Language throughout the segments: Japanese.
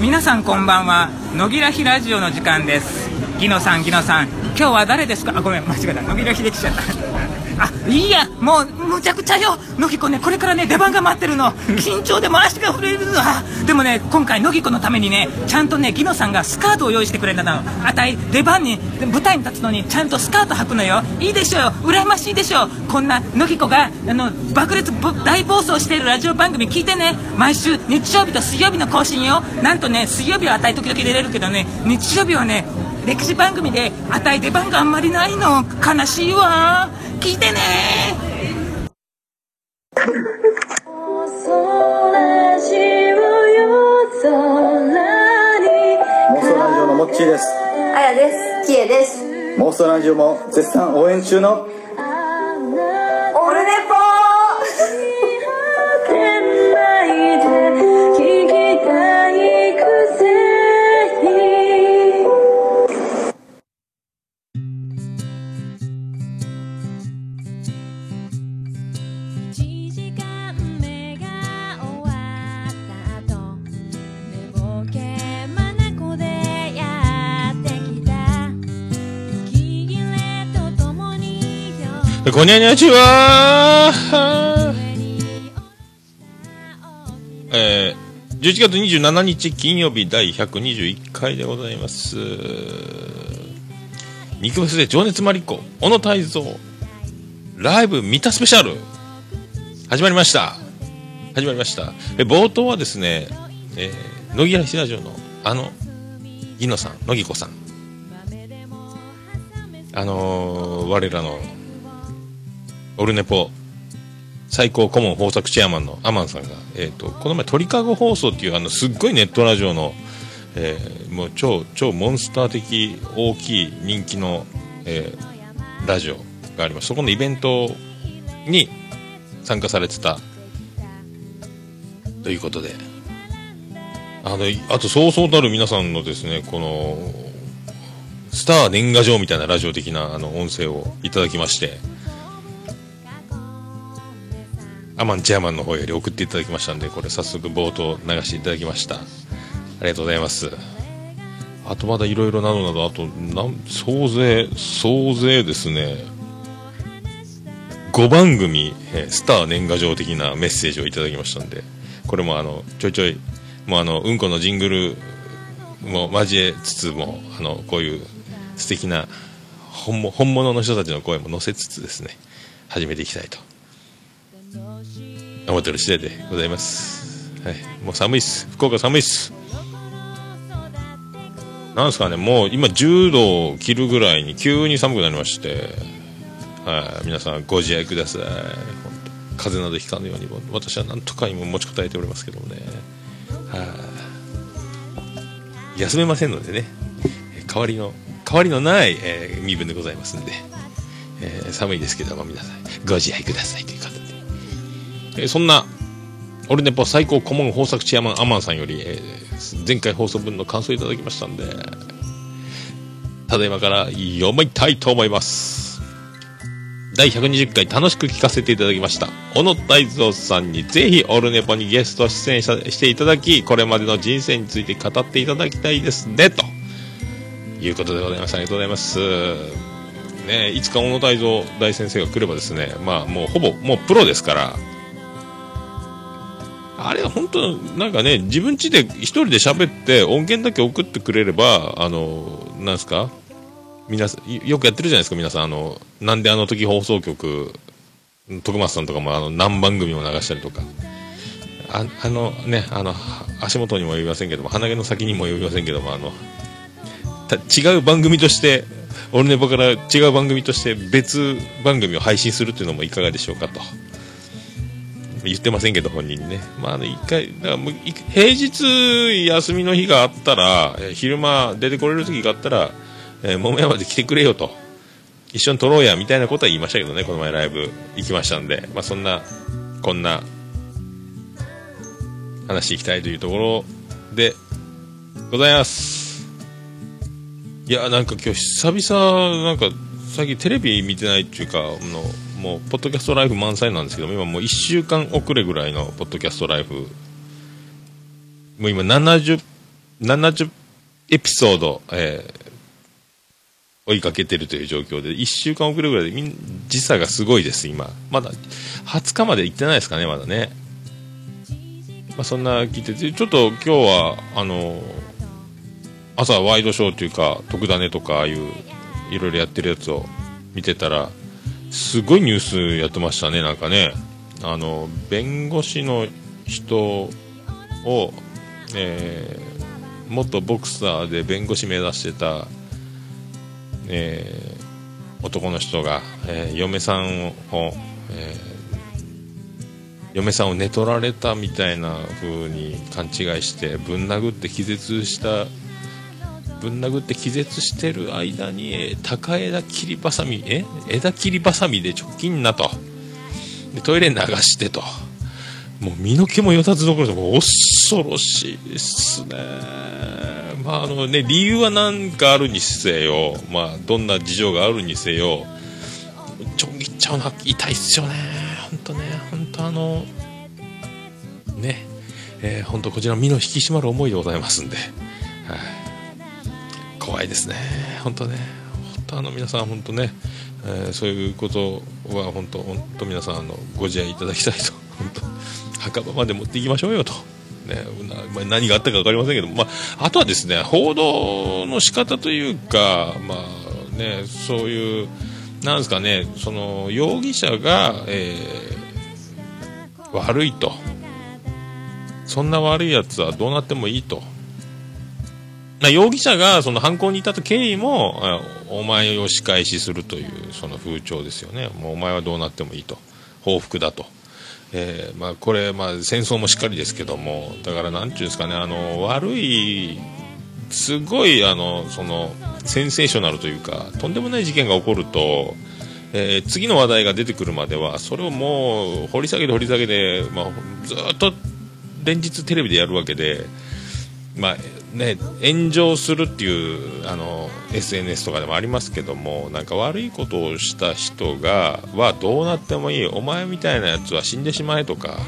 皆さんこんばんは。野木らひラジオの時間です。ギノさんギノさん。今日は誰ですか？あごめん間違えた。野木らひできちゃった。あいいやもうむちゃくちゃよ。野木子ねこれからね出番が待ってるの。緊張でも足が震えるわでもね今回野木子のためにねちゃんとねギノさんがスカートを用意してくれたの。あたい出番に舞台に立つのにちゃんとスカート履くのよ。いいでしょう羨ましいでしょう。こんな野木子があの爆裂大暴走しているラジオ番組聞いてね。毎週日曜日と水曜日の更新よ。なんとね水曜日はあたい時々出れるけどね日曜日はね歴史番組であたい出番があんまりないの。悲しいわ。聞いてね。妄想ラジオのモッチーです。あやです。きえです。妄想ラジオも絶賛応援中のこにゃにゃちはえー、11月27日金曜日第121回でございます。肉フェスで情熱マリコ、小野泰造、ライブ見たスペシャル、始まりました。始まりました。え冒頭はですね、えー、乃木原ひラジオのあの、ギノさん、乃木子さん。あのー、我らの、オルネポ、最高顧問豊作チェアマンのアマンさんが、えー、とこの前鳥かご放送っていうあのすっごいネットラジオの、えーもう超超モンスター的大きい人気の、えーラジオがあります。そこのイベントに参加されてたということで。あのあとそうそうたる皆さんのですねこのスター年賀状みたいなラジオ的なあの音声をいただきまして。アマンチェアマンの方より送っていただきましたんで、これ早速冒頭流していただきました。ありがとうございます。あとまだいろいろなどなど、あと、なん、総勢、総勢ですね、5番組、えースター年賀状的なメッセージをいただきましたんで、これもあの、ちょいちょい、もうあの、うんこのジングルも交えつつも、あの、こういう素敵な本物の人たちの声も乗せつつですね、始めていきたいと思ってる次第でございます。はい。もう寒いっす。福岡寒いっす。なんすかね、もう今10度を切るぐらいに急に寒くなりまして、はい。皆さんご自愛ください。風邪などひかぬように、私はなんとか今持ちこたえておりますけどもね。はい。休めませんのでね、え代わりの、代わりのない、えー身分でございますんで、えー寒いですけども皆さんご自愛くださいということで。えーそんな、オルネポ最高顧問豊作チアマンアマンさんより、えー前回放送分の感想をいただきましたんで、ただいまから読みたいと思います。第120回楽しく聞かせていただきました。小野大蔵さんにぜひオルネポにゲスト出演していただき、これまでの人生について語っていただきたいですね、ということでございます。ありがとうございます。ね、いつか小野大蔵大先生が来ればですね、まあもうほぼ、もうプロですから、あれ本当なんかね、自分家で一人で喋って音源だけ送ってくれれば、あの、なんすか？皆さん、よくやってるじゃないですか、皆さん。あの、なんであの時放送局、徳松さんとかもあの何番組も流したりとか。ああのね、あの、足元にも言いませんけども、鼻毛の先にも言いませんけども、あの、違う番組として、オルネポから違う番組として別番組を配信するっていうのもいかがでしょうかと。言ってませんけど、本人にね。まあ、あの、一回、だからもう、平日休みの日があったら、昼間出てこれる時があったら、えー桃山で来てくれよと。一緒に撮ろうや、みたいなことは言いましたけどね、この前ライブ行きましたんで。まあ、そんな、こんな、話していきたいというところで、ございます。いや、なんか今日久々、なんか、最近テレビ見てないっていうか、あの、もう、ポッドキャストライフ満載なんですけど、今もう1週間遅れぐらいのポッドキャストライフ、もう今70 70エピソード、えー追いかけてるという状況で、1週間遅れぐらいでみん時差がすごいです、今。まだ20日まで行ってないですかね、まだね。まあ、そんな聞いてて、ちょっと今日は、あの朝ワイドショーというか、特ダネとか、ああいう、いろいろやってるやつを見てたら、すごいニュースやってましたね、なんかね。あの、弁護士の人を、えー元ボクサーで弁護士目指してた、えー男の人が、えー嫁さんを、えー嫁さんを寝取られたみたいな風に勘違いしてぶん殴って気絶したぶん殴って気絶してる間に高枝切りばさみえ枝切りばさみで直近なと。でトイレ流してと。もう身の毛もよたつどころでも恐ろしいですね。まああのね理由は何かあるにせよ。まあどんな事情があるにせよ。ちょん切っちゃうのは痛いっすよね。本当ね本当あのねえー、本当こちら身の引き締まる思いでございますんで、はい、怖いですね。本当ね。本当あの皆さん本当ね、えーそういうことは本当本当皆さんあのご自愛いただきたいと。本当。墓場まで持っていきましょうよと。ねまあ、何があったか分かりませんけども、まあ、あとはですね報道の仕方というか、まあね、そういう、なんですかね、その容疑者が、えー悪いと、そんな悪いやつはどうなってもいいと。な容疑者がその犯行に至った経緯も、お前を仕返しするというその風潮ですよね。もうお前はどうなってもいいと。報復だと。えーまあ、これ、まあ、戦争もしっかりですけども、だから、なんていうんですかね、あの悪い、すごいあのそのセンセーショナルというか、とんでもない事件が起こると、えー次の話題が出てくるまでは、それをもう掘り下げて掘り下げて、まあ、ずっと連日テレビでやるわけで、まあね、炎上するっていうあの SNS とかでもありますけどもなんか悪いことをした人がはどうなってもいいお前みたいなやつは死んでしまえとか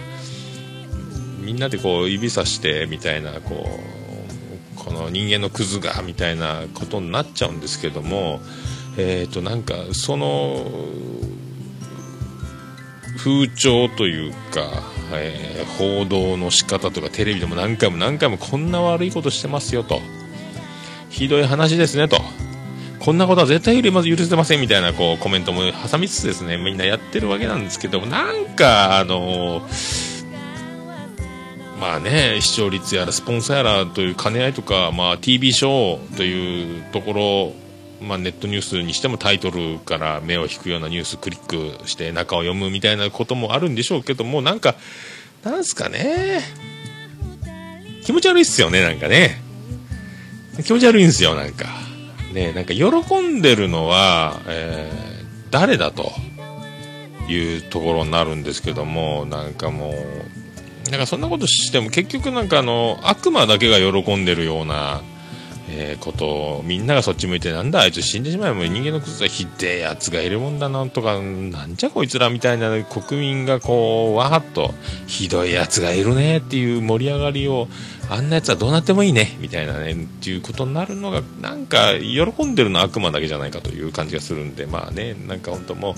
みんなでこう指さしてみたいなこうこの人間のクズがみたいなことになっちゃうんですけどもえー、となんかその風潮というか、えー報道の仕方とかテレビでも何回も何回もこんな悪いことしてますよと。ひどい話ですねと。こんなことは絶対許許せませんみたいなこうコメントも挟みつつですね。みんなやってるわけなんですけどもなんかあのまあね視聴率やらスポンサーやらという兼ね合いとか、まあ、TV ショーというところまあ、ネットニュースにしてもタイトルから目を引くようなニュースクリックして中を読むみたいなこともあるんでしょうけどもなんかなんすかね。気持ち悪いっすよねなんかね。気持ち悪いんですよなんか。ねなんか喜んでるのは、えー誰だというところになるんですけどもなんかもうなんかそんなことしても結局なんかあの悪魔だけが喜んでるようなえーことみんながそっち向いてなんだあいつ死んでしまえば人間のクズはひでえやつがいるもんだなとかなんじゃこいつらみたいな国民がこうわーっとひどいやつがいるねっていう盛り上がりをあんなやつはどうなってもいいねみたいなねっていうことになるのがなんか喜んでるのは悪魔だけじゃないかという感じがするんでまあねなんか本当も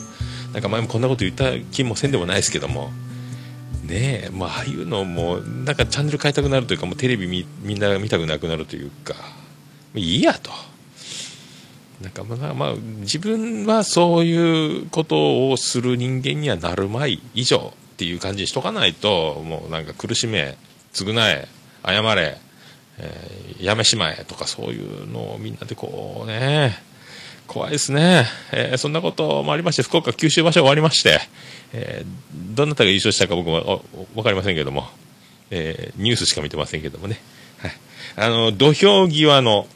うなんか前もこんなこと言った気もせんでもないですけども。ねえ、まあ、ああいうのも、なんかチャンネル変えたくなるというか、もうテレビみんなが見たくなくなるというか、いいやと。なんかまあ、まあ、自分はそういうことをする人間にはなるまい以上っていう感じにしとかないと、もうなんか苦しめ、償え、謝れ、えーやめしまえとかそういうのをみんなでこうね、怖いですね、えーそんなこともありまして、福岡九州場所終わりまして、えーどなたが優勝したか僕は分かりませんけども、えーニュースしか見てませんけどもね、はい、あの土俵際の、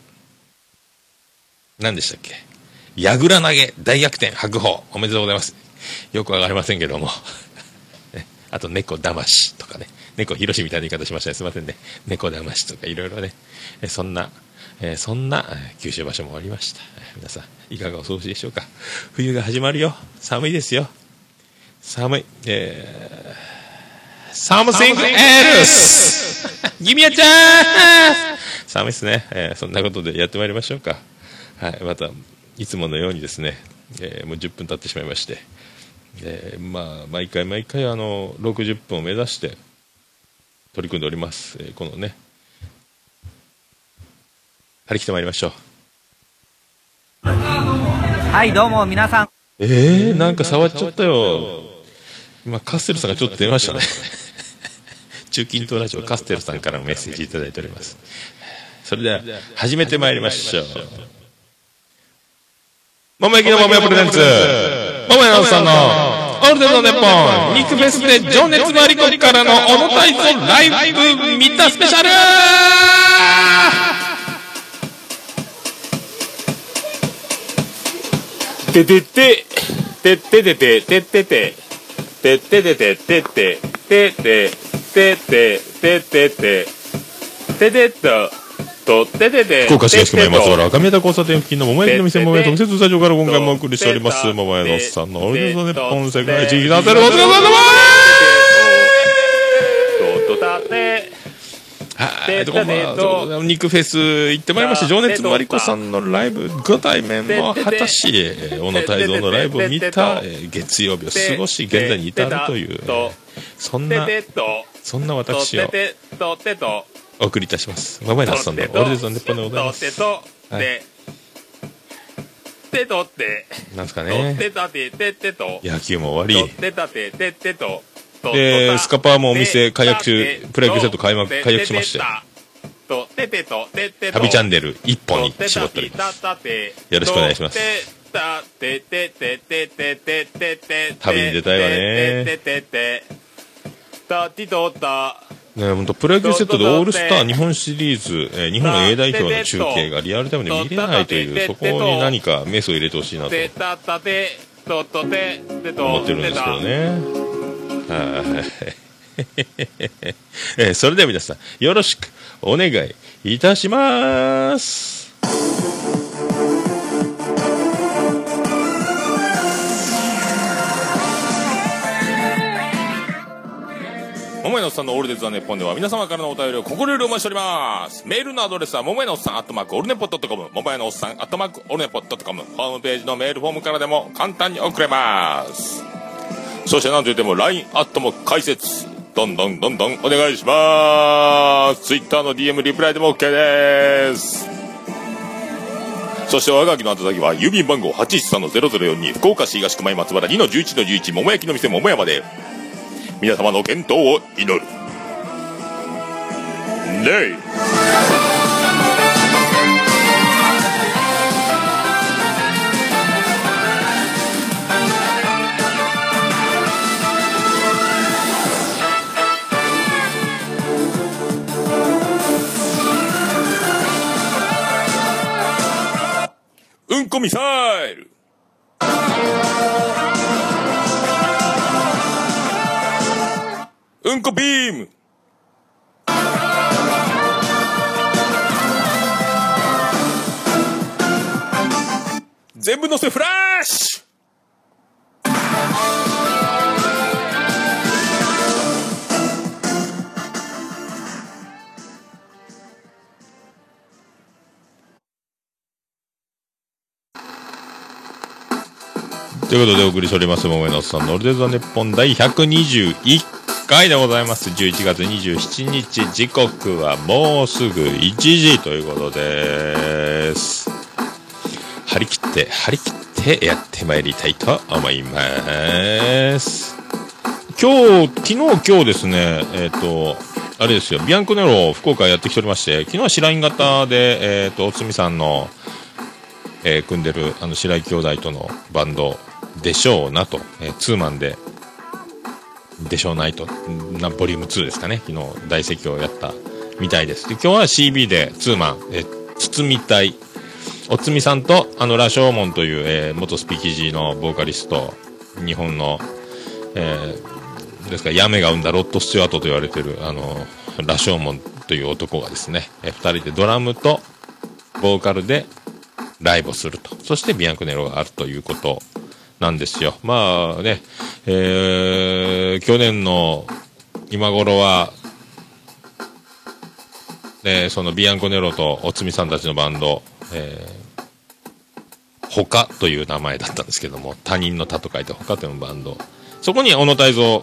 何でしたっけ、矢倉投げ、大逆転、白鵬、おめでとうございます。よくわかりませんけども、ね あと猫だましとかね、猫ひろしみたいな言い方しましたね、すいませんね、猫だましとかいろいろね、えそんな、えーそんなえー九州場所も終わりました。えー皆さん、いかがお過ごしでしょうか？冬が始まるよ。寒いですよ。寒い。えー、something else! Give me a chance! 寒いですね。えーそんなことでやってまいりましょうか。はい。また、いつものようにですね、えーもう10分経ってしまいまして、えーまあ、毎回毎回、あの、60分を目指して、取り組んでおります。えーこのね、張り切ってまいりましょう。はいどうも皆さんえー、なんか触っちゃったよ。今、カステルさんがちょっと出ましたね。中近東ラジオカステルさんからのメッセージいただいております。それでは、始めてまいりましょう。桃焼きの桃屋プレゼンツ、桃屋のさんの、オールデンのネッポン、肉フェスで情熱マリコからの小野体操ライブ見たスペシャル。ててて、てててて、ててて、てててて、てて、てて、て。て、ててて、ててと、と、ててて、福岡市東区前松原赤宮田交差点付近の桃焼きの店桃屋特設スタジオから今回もお送りしております桃屋のおっさんのオールデンのネッポン世界一になってるお疲れ様はい、とこまあ肉フェス行ってまいりました情熱マリコさんのライブご対面も果たしえー小野泰造のライブを見たえー月曜日を過ごし現在に至るというえーそんなそんなと、私をてて、と、てと、お送りいたします。桃屋のおっさんのオールデンのネッでございます。と、はて、て、てとって、なんですかと、ねてたて、ててと、野球も終わり。とてたて、ててと、とでとた。スカパーもお店解約中。プロ野球セット開幕と解約しまして。とててと、ててと、旅チャンネル一本に絞っております。よろしくお願いします。旅に出たいわねね本当プロ野球セットでオールスター日本シリーズ、えー日本の A 代表の中継がリアルタイムで見れないというそこに何かメスを入れてほしいなと思ってるんですけどねはいえーそれでは皆さんよろしくお願いいたしますさんのオールデンズ・ザ・ネポンでは皆様からのお便りを心よりお待ちしております。メールのアドレスは、桃屋のおっさん、アットマーク、オルネポットコム、桃屋のおっさん、アットマーク、オルネポットコム、ホームページのメールフォームからでも簡単に送れます。そして何といっても LINE アットも解説、どんどんどんどんお願いします。Twitter の DM リプライでも OK です。そして、我がきの宛先は、郵便番号813-0042、福岡市東区前松原2-11-11、桃焼きの店桃屋まで、皆様の健闘を祈る。レイうんこミサイル。うんこビーム。全部乗せフラッシュ。ということでお送りしております桃屋のおっさんのオルデザネッポン第121回でございます。11月27日時刻はもうすぐ1時ということです。張り切って張り切ってやってまいりたいと思います。今日昨日今日ですねえっ、とあれですよビアンコネロ福岡やってきておりまして昨日は白井型でえっ、とおつみさんのえー組んでるあの白井兄弟とのバンドでしょうなと、えーツーマンででしょうないとなボリューム2ですかね昨日大盛況やったみたいですで今日は CB でツーマン、え、包みたいおつみさんとあの羅生門という、えー元スピキジーのボーカリスト日本の、えーですからヤメが生んだロッド・スチュワートと言われてるあの羅生門という男がですね、えー二人でドラムとボーカルでライブをすると。そしてビアンクネロがあるということなんですよ。まあね、えー、去年の今頃は、えそのビアンコネロとおつみさんたちのバンド、えー、他という名前だったんですけども、他人の他と書いて他というバンド。そこに小野泰造、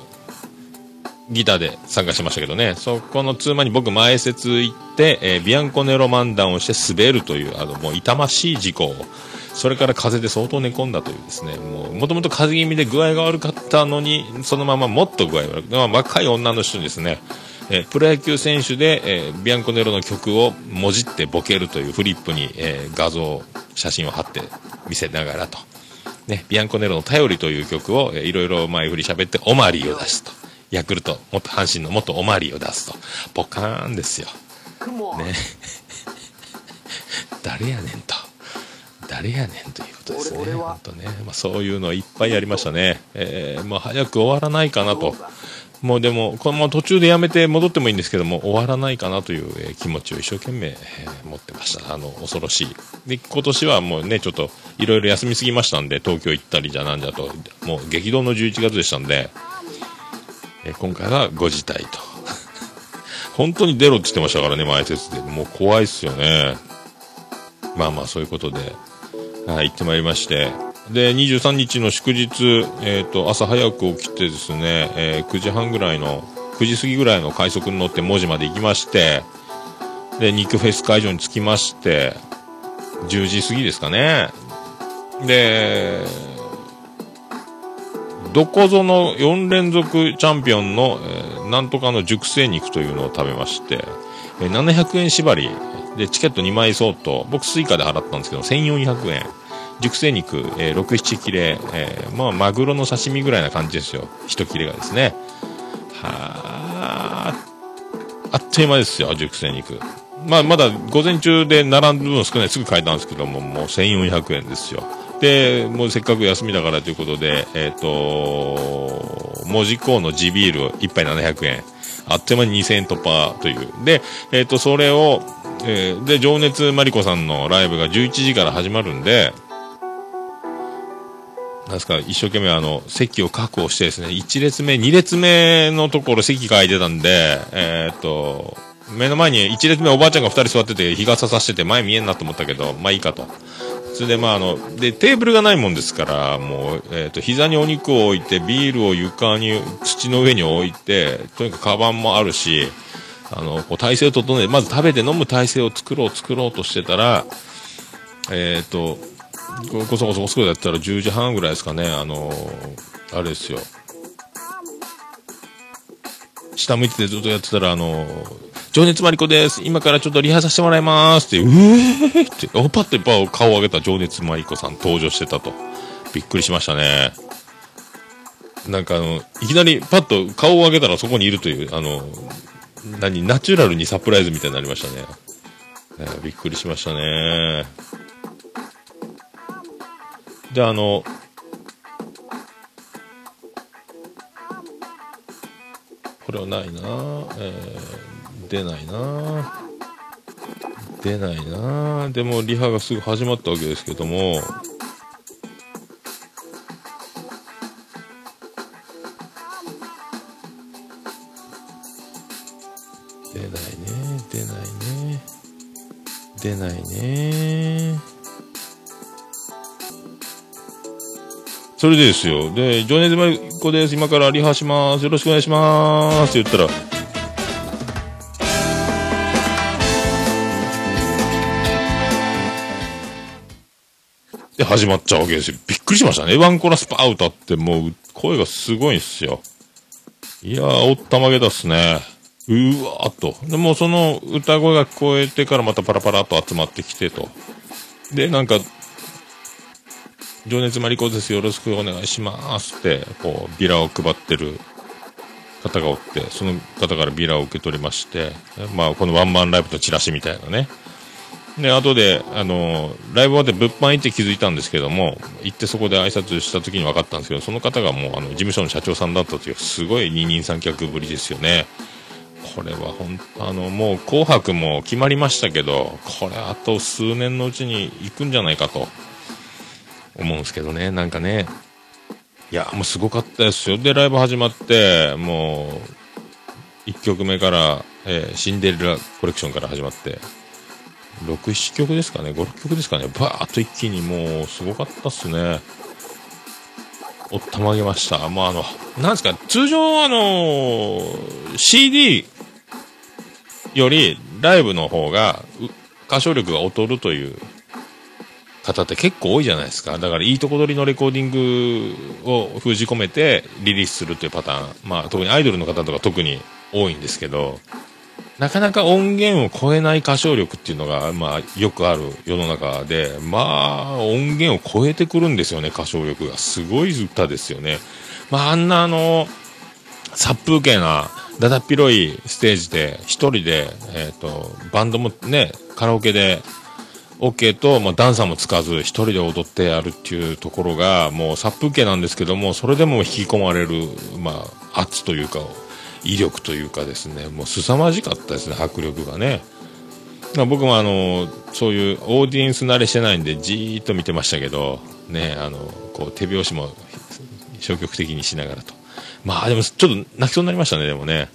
ギターで参加しましたけどね、そこのツーマンに僕前説行って、えービアンコネロ漫談をして滑るという、あの、もう痛ましい事故を、それから風邪で相当寝込んだというですね、もう、もともと風邪気味で具合が悪かったのに、そのままもっと具合悪く、まあ、若い女の人にですね、えープロ野球選手で、えービアンコネロの曲をもじってボケるというフリップに、えー画像、写真を貼って見せながらと。ね、ビアンコネロの頼りという曲を、えーいろいろ前振り喋ってオマリーを出すと。ヤクルト、元阪神の元オマリーを出すと。ポカーンですよ。ね。誰やねんと。誰やねんということですね。本当ね。まあ、そういうのいっぱいやりましたね。えー、もう早く終わらないかなと。もうでも、このまま途中でやめて戻ってもいいんですけども、終わらないかなという、えー気持ちを一生懸命、えー持ってました。あの、恐ろしい。で、今年はもうね、ちょっと、いろいろ休みすぎましたんで、東京行ったりじゃなんじゃと、もう激動の11月でしたんで、えー今回はご辞退と。本当に出ろって言ってましたからね、前説で。もう怖いっすよね。まあまあ、そういうことで、はい、行ってまいりまして。で、23日の祝日、えっ、と、朝早く起きてですね、えー9時半ぐらいの、9時過ぎぐらいの快速に乗って文字まで行きまして、で、肉フェス会場に着きまして、10時過ぎですかね。で、どこぞの4連続チャンピオンの、えーなんとかの熟成肉というのを食べまして、えー700円縛りでチケット2枚相当。僕 Suica で払ったんですけど1400円。熟成肉、えー6、7切れ、えーまあマグロの刺身ぐらいな感じですよ。一切れがですね。はああっという間ですよ熟成肉。まあまだ午前中で並ぶ分少ない。すぐ買えたんですけどももう1400円ですよ。で、もうせっかく休みだからということで、えっ、と、文字工の地ビール1杯700円。あっという間に2000円突破という。で、えっ、と、それを、えーで、情熱マリコさんのライブが11時から始まるんで、なんすか、一生懸命あの、席を確保してですね、1列目、2列目のところ席が空いてたんで、えっ、と、目の前に1列目おばあちゃんが2人座ってて、日傘さしてて前見えんなと思ったけど、まあいいかと。それでまああの、で、テーブルがないもんですから、もう、えっ、と、膝にお肉を置いて、ビールを床に、土の上に置いて、とにかくカバンもあるし、あの、こう体勢を整え、まず食べて飲む体勢を作ろう作ろうとしてたら、えっ、と、ここそこそこそこやったら10時半ぐらいですかね、あのあれですよ。下向いててずっとやってたら、あの情熱マリコです。今からちょっとリハさせてもらいますって、うえーって、おパッてパ顔を上げた情熱マリコさん登場してたと。びっくりしましたね。なんかあの、いきなりパッと顔を上げたらそこにいるという、あの、何、ナチュラルにサプライズみたいになりましたね。えーびっくりしましたね。で、あの、これはないな、えー出ないな出ないなでもリハがすぐ始まったわけですけども出ないね出ないねそれでですよ。で、情熱マリコです。今からリハします。よろしくお願いします。って言ったら、で、始まっちゃうわけですよ。びっくりしましたね。ワンコラスパー歌って、もう、声がすごいんすよ。いやー、おったまげだっすね。うわーっと。でもその歌声が聞こえてからまたパラパラっと集まってきてと。で、なんか、情熱マリコです。よろしくお願いしますって、こう、ビラを配ってる方がおって、その方からビラを受け取りまして、まあ、このワンマンライブのチラシみたいなね。で、後で、あの、ライブ終わって物販行って気づいたんですけども、行ってそこで挨拶した時に分かったんですけど、その方がもう、あの、事務所の社長さんだったという、すごい二人三脚ぶりですよね。これは本当あの、もう紅白も決まりましたけど、これあと数年のうちに行くんじゃないかと、思うんですけどね、なんかね。いや、もうすごかったですよ。で、ライブ始まって、もう1曲目から、えーシンデレラコレクションから始まって、6、7曲ですかね、5、6曲ですかね、バーっと一気にもう、すごかったっすね。おったまげました。まあ、あの、なんですか、通常、あの、CD よりライブの方が、歌唱力が劣るという方って結構多いじゃないですか。だから、いいとこ取りのレコーディングを封じ込めてリリースするというパターン。まあ、特にアイドルの方とか特に多いんですけど、なかなか音源を超えない歌唱力っていうのが、まあ、よくある世の中で、まあ、音源を超えてくるんですよね、歌唱力が。すごい歌ですよね。まあ、あんなあの、殺風景な、だだっ広いステージで、一人で、えっ、と、バンドもね、カラオケで、OK と、まあ、ダンサーもつかず、一人で踊ってやるっていうところが、もう殺風景なんですけども、それでも引き込まれる、まあ、圧というか、威力というかですね、もう凄まじかったですね、迫力がね。まあ僕もあの、そういうオーディエンス慣れしてないんで、じーっと見てましたけど、ね、あの、こう、手拍子も消極的にしながらと。まあでも、ちょっと泣きそうになりましたね、でもね。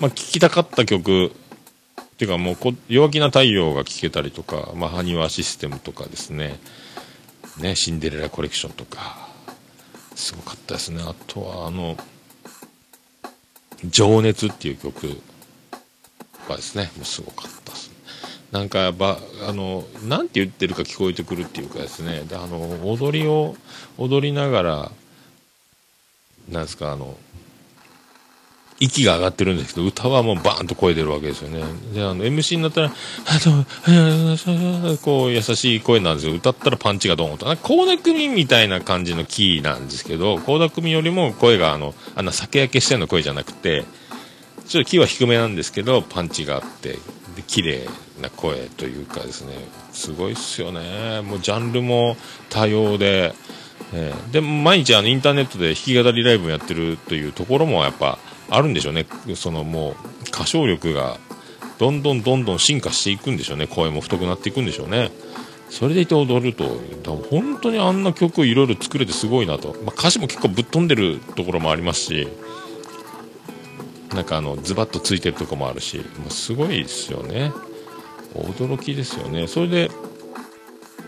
まあ聴きたかった曲、っていうかもうこ、弱気な太陽が聴けたりとか、まあ、ハニワシステムとかですね、ね、シンデレラコレクションとか、すごかったですね。あとは、あの、情熱っていう曲がですね、もうすごかったですね。なんかば、あの、なんて言ってるか聞こえてくるっていうかですね、であの、踊りを、踊りながら、なんですか、あの、息が上がってるんですけど、歌はもうバーンと声出るわけですよね。で、あの、MC になったら、あと、こう、優しい声なんですよ。歌ったらパンチがドーンと。なんか、コーダ組みたいな感じのキーなんですけど、コーダ組よりも声が、あの、あんな酒焼けしての声じゃなくて、ちょっとキーは低めなんですけど、パンチがあって、で、綺麗な声というかですね、すごいっすよね。もうジャンルも多様で、えーで、毎日あのインターネットで弾き語りライブをやってるというところもやっぱあるんでしょうね。そのもう歌唱力がどんどんどんどん進化していくんでしょうね。声も太くなっていくんでしょうね。それでいて踊ると、本当にあんな曲をいろいろ作れてすごいなと。まあ、歌詞も結構ぶっ飛んでるところもありますし、なんかあの、ズバッとついてるところもあるし、もうすごいですよね。驚きですよね。それで、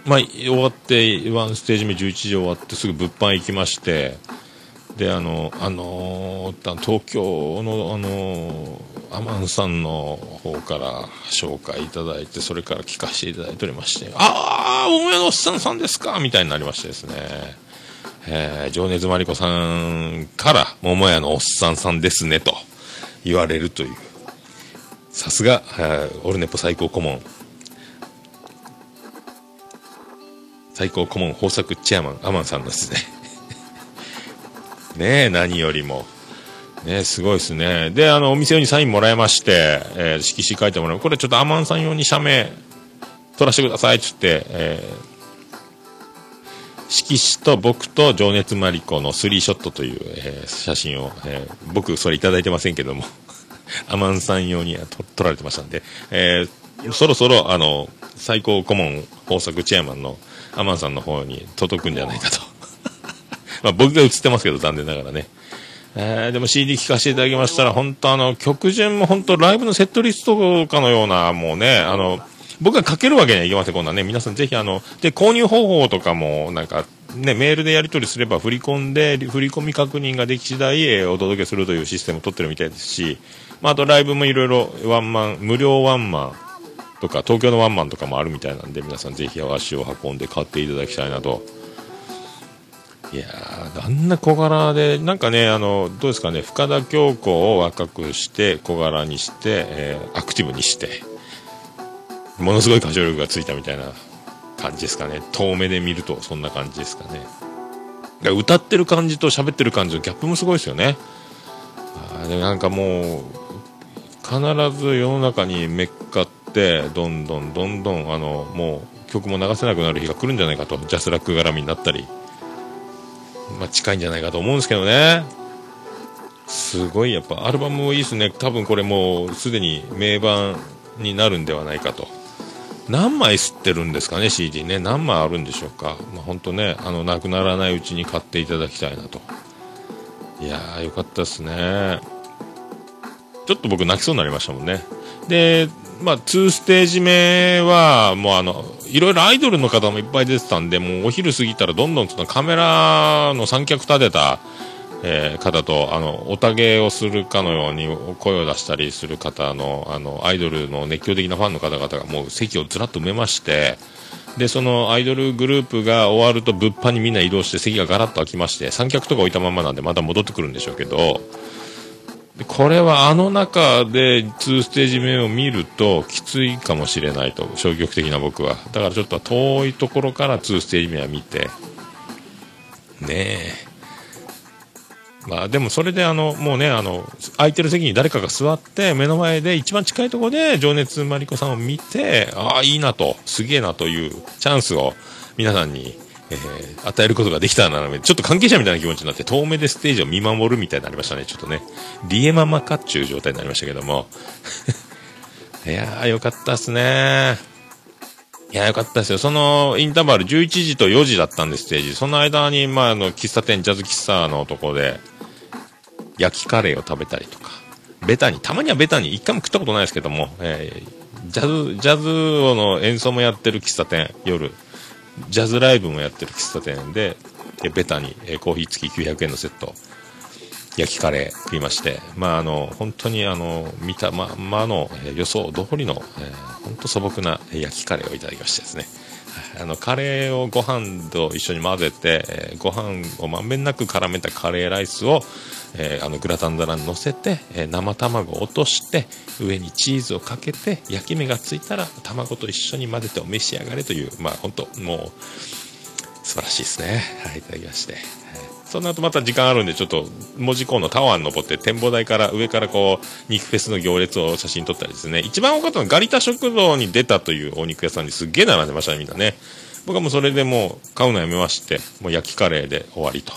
まあ、終わって、ワンステージ目11時終わってすぐ物販行きまして、で、あの、あのー東京の、あのーアマンさんの方から紹介いただいて、それから聞かせていただいておりまして、ああ、桃屋のおっさんさんですか？みたいになりましてですね。えー、情熱マリコさんから、桃屋のおっさんさんですね、と言われるという。さすが、えーオルネポ最高顧問。最高顧問豊作チェアマン、アマンさんですね。ねえ、何よりも。ね、すごいですね。で、あの、お店用にサインもらいまして、えー色紙書いてもらう。これちょっとアマンさん用に写メ撮らせてくださいって言って、えー色紙と僕と情熱マリコのスリーショットという、えー写真を、えー僕それいいてませんけども、アマンさん用にと撮られてましたんで、えーそろそろ、あの、最高顧問豊作チェアマンのアマンさんの方に届くんじゃないかと。まあ僕が映ってますけど、残念ながらね。えーでも CD 聴かせていただきましたら、本当あの、曲順も本当ライブのセットリストかのような、もうね、あの、僕がかけるわけにはいきません、こんなね。皆さんぜひあの、で、購入方法とかも、なんか、ね、メールでやり取りすれば振り込んで、振り込み確認ができ次第、えーお届けするというシステムを取ってるみたいですし、まあ、あとライブもいろいろワンマン、無料ワンマンとか、東京のワンマンとかもあるみたいなんで、皆さんぜひ足を運んで買っていただきたいなと。いやー、あんな小柄で、なんかね、あの、どうですかね、深田恭子を若くして、小柄にして、えーアクティブにして、ものすごい歌唱力がついたみたいな感じですかね。遠目で見るとそんな感じですかね。か歌ってる感じと喋ってる感じのギャップもすごいですよね。あでなんかもう、必ず世の中にめっかって、どんどんどんどん、あの、もう曲も流せなくなる日が来るんじゃないかと、ジャスラック絡みになったり、まあ近いんじゃないかと思うんですけどね。すごい、やっぱアルバムもいいですね。多分これもうすでに名盤になるんではないかと。何枚吸ってるんですかね、CD ね。何枚あるんでしょうか。まあ本当ね、あの、なくならないうちに買っていただきたいなと。いやー、よかったですね。ちょっと僕泣きそうになりましたもんね。で、まあ、2ステージ目は、もうあの、いろいろアイドルの方もいっぱい出てたんで、もうお昼過ぎたらどんどんそのカメラの三脚立てた、えー方と、あの、おたげをするかのように声を出したりする方の、あの、アイドルの熱狂的なファンの方々がもう席をずらっと埋めまして、で、そのアイドルグループが終わると物販にみんな移動して席がガラッと空きまして、三脚とか置いたままなんでまた戻ってくるんでしょうけど、でこれはあの中で2ステージ目を見るときついかもしれないと消極的な僕は。だからちょっと遠いところから2ステージ目は見て。ねえ。まあでもそれであのもうねあの空いてる席に誰かが座って目の前で一番近いところで情熱マリコさんを見てああいいなとすげえなというチャンスを皆さんに、えー与えることができたならちょっと関係者みたいな気持ちになって遠目でステージを見守るみたいになりましたね。ちょっとねリエママかっちゅう状態になりましたけども。いやーよかったっすね。いや、よかったですよ。そのインターバル11時と4時だったんで、ステージ。その間に、まあ、あの、喫茶店、ジャズ喫茶のとこで、焼きカレーを食べたりとか、ベタに、たまにはベタに、一回も食ったことないですけども、えージャズ、ジャズの演奏もやってる喫茶店、夜、ジャズライブもやってる喫茶店で、でベタに、えコーヒー付き900円のセット、焼きカレー食いまして、まあ、あの、本当にあの、見たままの、え予想通りの、えー本当素朴な焼きカレーをいただきましてですね。あの、カレーをご飯と一緒に混ぜて、えご飯をまんべんなく絡めたカレーライスを、えーあの、グラタン皿に乗せて、えー生卵を落として、上にチーズをかけて、焼き目がついたら、卵と一緒に混ぜてお召し上がれという、まあ、本当もう、素晴らしいですね。はい、いただきまして。はいその後また時間あるんで、ちょっと、門司港のタワーに登って、展望台から、上からこう、肉フェスの行列を写真撮ったりですね。一番多かったのは、ガリタ食堂に出たというお肉屋さんにすっげえ並んでましたね、みんなね。僕はもうそれでもう、買うのやめまして、もう焼きカレーで終わりと。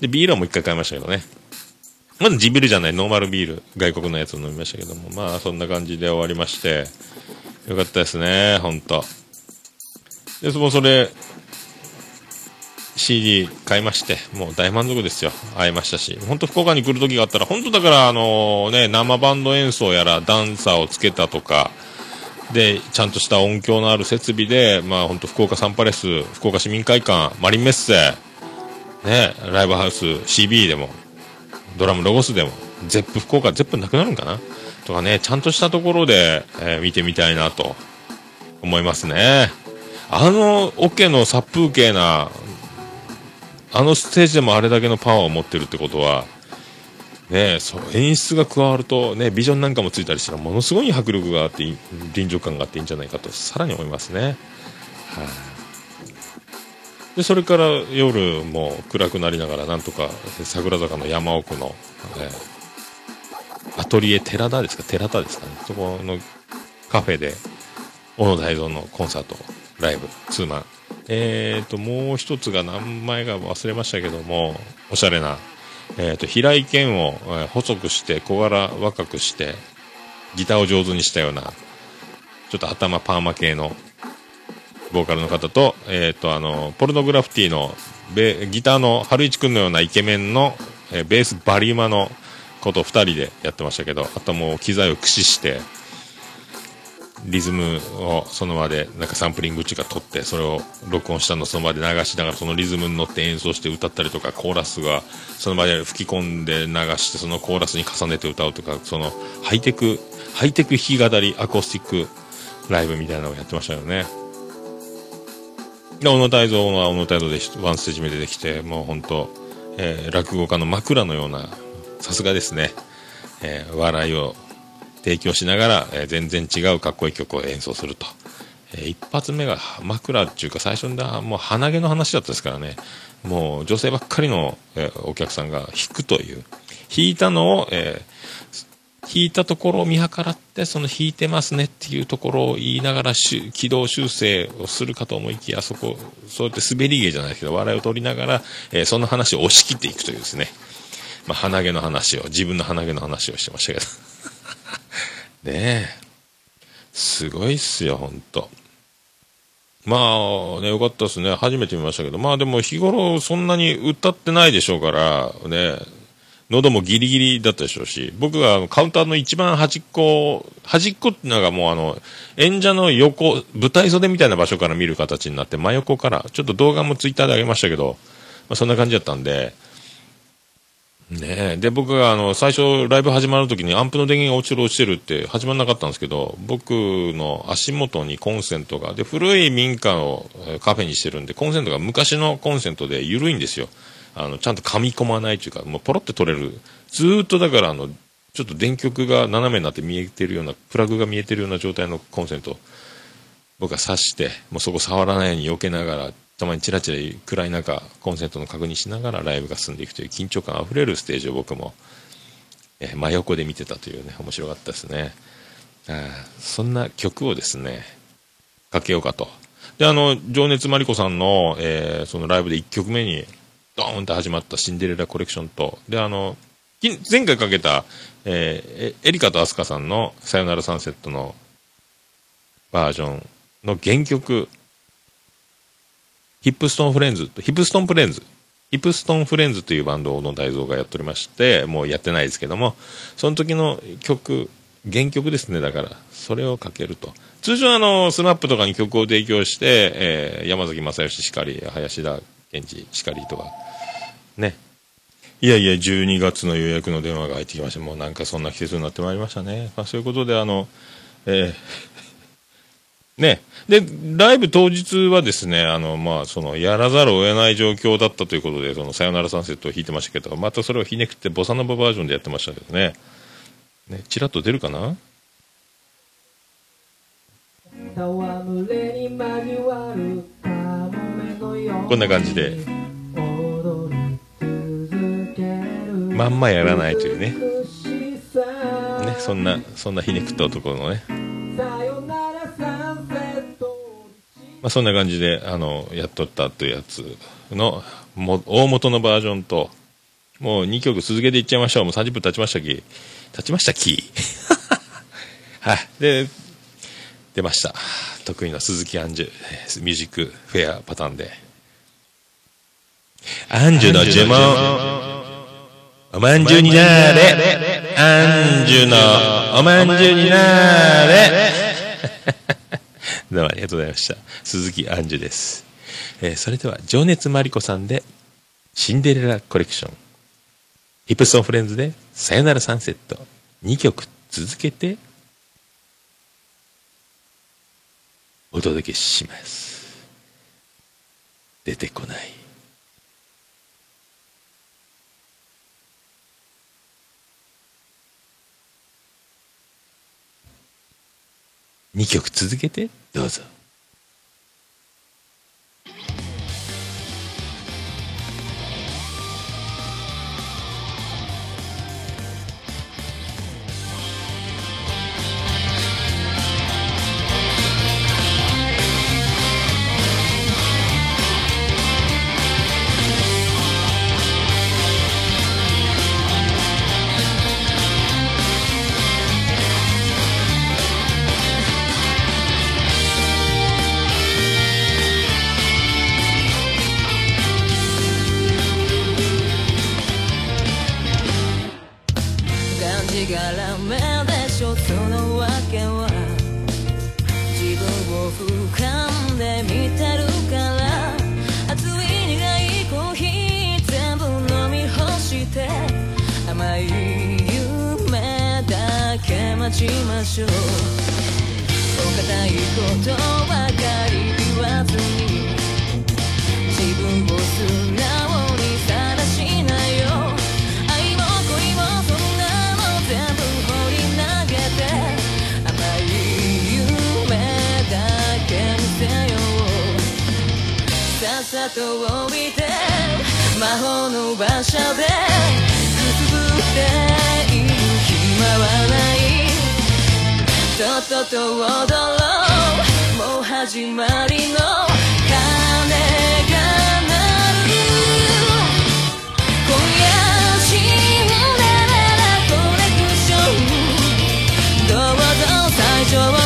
で、ビールはもう一回買いましたけどね。まず地ビールじゃない、ノーマルビール、外国のやつを飲みましたけども、まあ、そんな感じで終わりまして、よかったですね、ほんと。で、そもそれ、CD 買いまして、もう大満足ですよ。会えましたし。本当福岡に来る時があったら、本当だから、あのね、生バンド演奏やら、ダンサーをつけたとか、で、ちゃんとした音響のある設備で、まあ本当福岡サンパレス、福岡市民会館、マリンメッセ、ね、ライブハウス、CB でも、ドラムロゴスでも、ゼップ福岡、ゼップなくなるんかな？とかね、ちゃんとしたところで、えー見てみたいなと思いますね。あの、オケの殺風景な、あのステージでもあれだけのパワーを持ってるってことは、ね、そう演出が加わると、ね、ビジョンなんかもついたりしたらものすごい迫力があって臨場感があっていいんじゃないかとさらに思いますね。はいでそれから夜も暗くなりながらなんとか桜坂の山奥の、えーアトリエ寺田ですか？寺田ですかね？そこのカフェで小野大蔵のコンサートライブツーマン。えーともう一つが何枚か忘れましたけどもおしゃれな、えー、と平井堅を、え細くして小柄若くしてギターを上手にしたようなちょっと頭パーマ系のボーカルの方と,、えー、とあのポルノグラフィティのベギターの春一くんのようなイケメンの、えーベースバリウマのことを2人でやってましたけどあともう機材を駆使してリズムをその場でなんかサンプリングっていうか取ってそれを録音したのをその場で流しながらそのリズムに乗って演奏して歌ったりとかコーラスがその場で吹き込んで流してそのコーラスに重ねて歌うとかそのハイテクハイテク弾き語りアコースティックライブみたいなのをやってましたよね。小野泰造は小野泰造でワンステージ目出てきてもう本当、えー落語家の枕のようなさすがですね、えー笑いを提供しながら、えー全然違うかっこいい曲を演奏すると、えー一発目が枕っていうか最初にだもう鼻毛の話だったですからね。もう女性ばっかりの、えーお客さんが弾くという。弾いたのを、えー弾いたところを見計らってその弾いてますねっていうところを言いながら軌道修正をするかと思いきやそこそうやって滑り芸じゃないですけど笑いを取りながら、えーその話を押し切っていくというですねまあ、鼻毛の話を、自分の鼻毛の話をしてましたけど。ねえ。すごいっすよ、ほんと。まあ、ね、よかったですね。初めて見ましたけど。まあでも日頃そんなに歌ってないでしょうから、ね。喉もギリギリだったでしょうし、僕があのカウンターの一番端っこ、端っこってのがもうあの、演者の横、舞台袖みたいな場所から見る形になって、真横から、ちょっと動画もツイッターで上げましたけど、まあ、そんな感じだったんで、ねえ。で、僕があの、最初ライブ始まる時にアンプの電源が落ちる落ちてるって始まらなかったんですけど、僕の足元にコンセントが、で、古い民家をカフェにしてるんで、コンセントが昔のコンセントで緩いんですよ。あの、ちゃんと噛み込まないというか、もうポロって取れる。ずっとだからあの、ちょっと電極が斜めになって見えてるような、プラグが見えてるような状態のコンセント、僕は挿して、もうそこ触らないように避けながら、たまにチラチラ暗い中、コンセントの確認しながらライブが進んでいくという緊張感あふれるステージを僕も、え真横で見てたというね、面白かったですね。あそんな曲をですね、かけようかと。で、あの、情熱マリコさんの、えーそのライブで1曲目に、ドーンって始まったシンデレラコレクションと、で、あの、前回かけた、えーエエリカとアスカさんのさよならサンセットのバージョンの原曲、ヒップストンフレンズ、ヒップストンフレンズ、ヒップストンフレンズというバンドの大蔵がやっておりまして、もうやってないですけども、その時の曲、原曲ですね、だから、それをかけると。通常あの、スマップとかに曲を提供して、えー山崎正義しかり、林田健二しかりとか、ね。いやいや、12月の予約の電話が入ってきまして、もうなんかそんな季節になってまいりましたね。まあそういうことで、あの、えー ね。で、ライブ当日はですね、あの、まあ、その、やらざるを得ない状況だったということで、その、さよならサンセットを弾いてましたけど、またそれをひねくってボサノババージョンでやってましたけどね。ね、チラッと出るかな？こんな感じで、まんまやらないというね。ね、そんな、そんなひねくった男のね。まあ、そんな感じで、あの、やっとったというやつの、も、大元のバージョンと、もう2曲続けていっちゃいましょう。もう30分経ちましたき。経ちましたき。はい。で、出ました。得意の鈴木アンジュ、ミュージックフェアパターンで。アンジュの呪文。おまんじゅうになれ。アンジュのおまんじゅうになれ。どうもありがとうございました。鈴木アンジュです。えーそれでは、情熱マリコさんで、シンデレラコレクション。ヒップストンフレンズで、さよならサンセット。2曲続けて、お届けします。出てこない。2曲続けて、どうぞ。お堅いことばかり言わずに自分を素直にさらしなよ。愛も恋もそんなの全部放り投げて。甘い夢だけ見せよう。さっさと降りて魔法の馬車でくすぶってとっとと踊ろう。もう始まりの鐘が鳴る。今夜シンデレラコレクションどうぞ最上の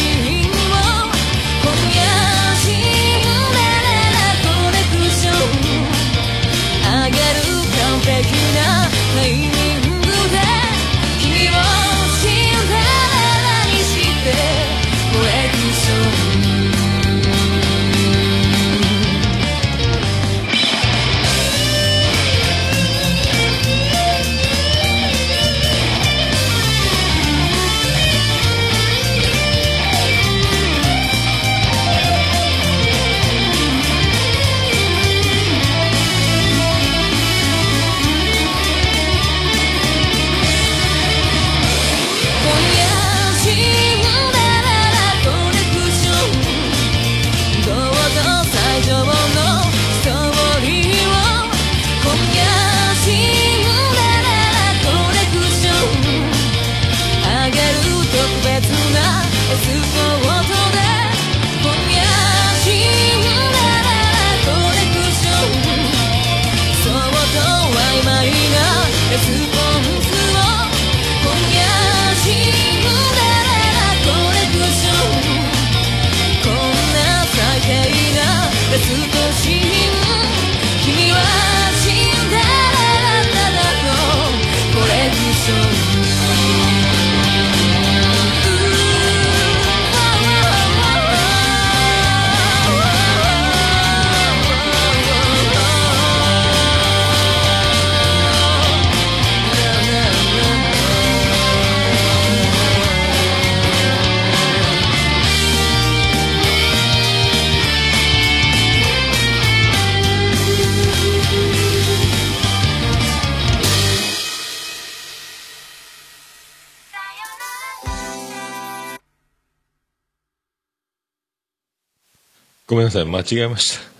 なさい間違えました。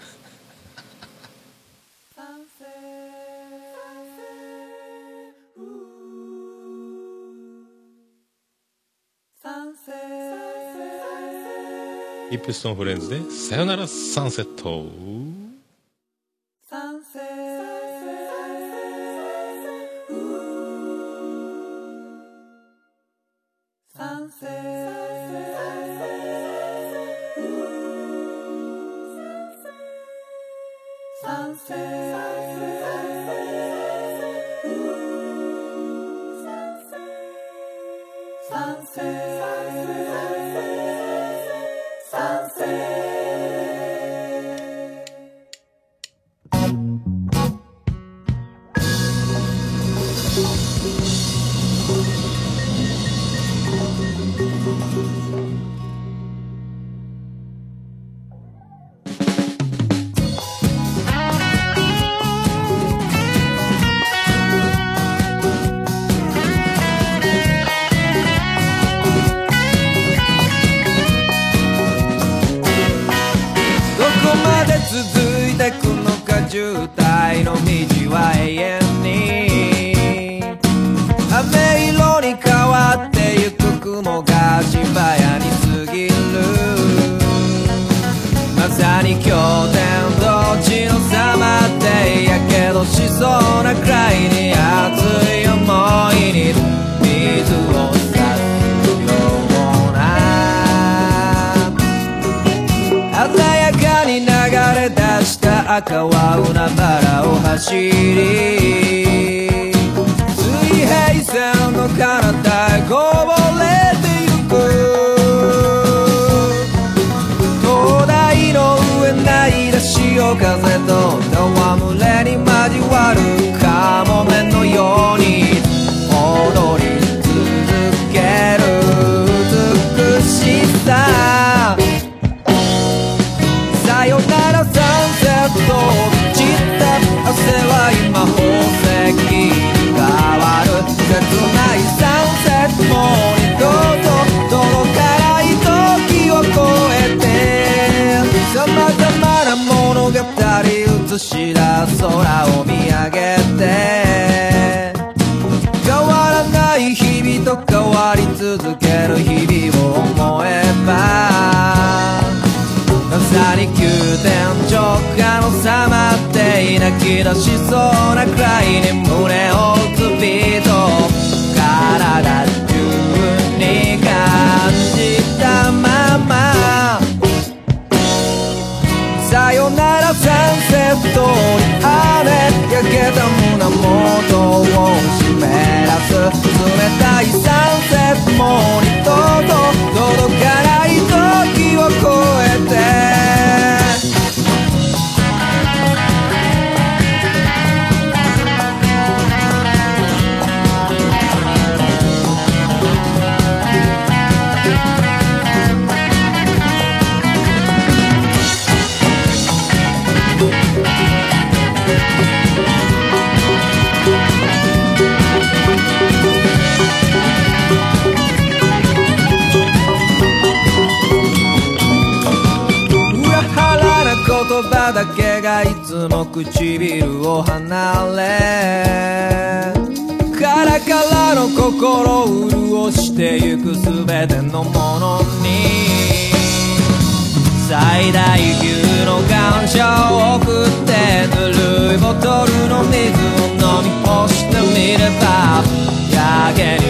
イップストンフレンズでさよならサンセット。サンセット。unfair. 唇を離れカラカラの心を潤してゆく全てのものに最大級の感謝を送ってぬるいボトルの水を飲み干してみればやけ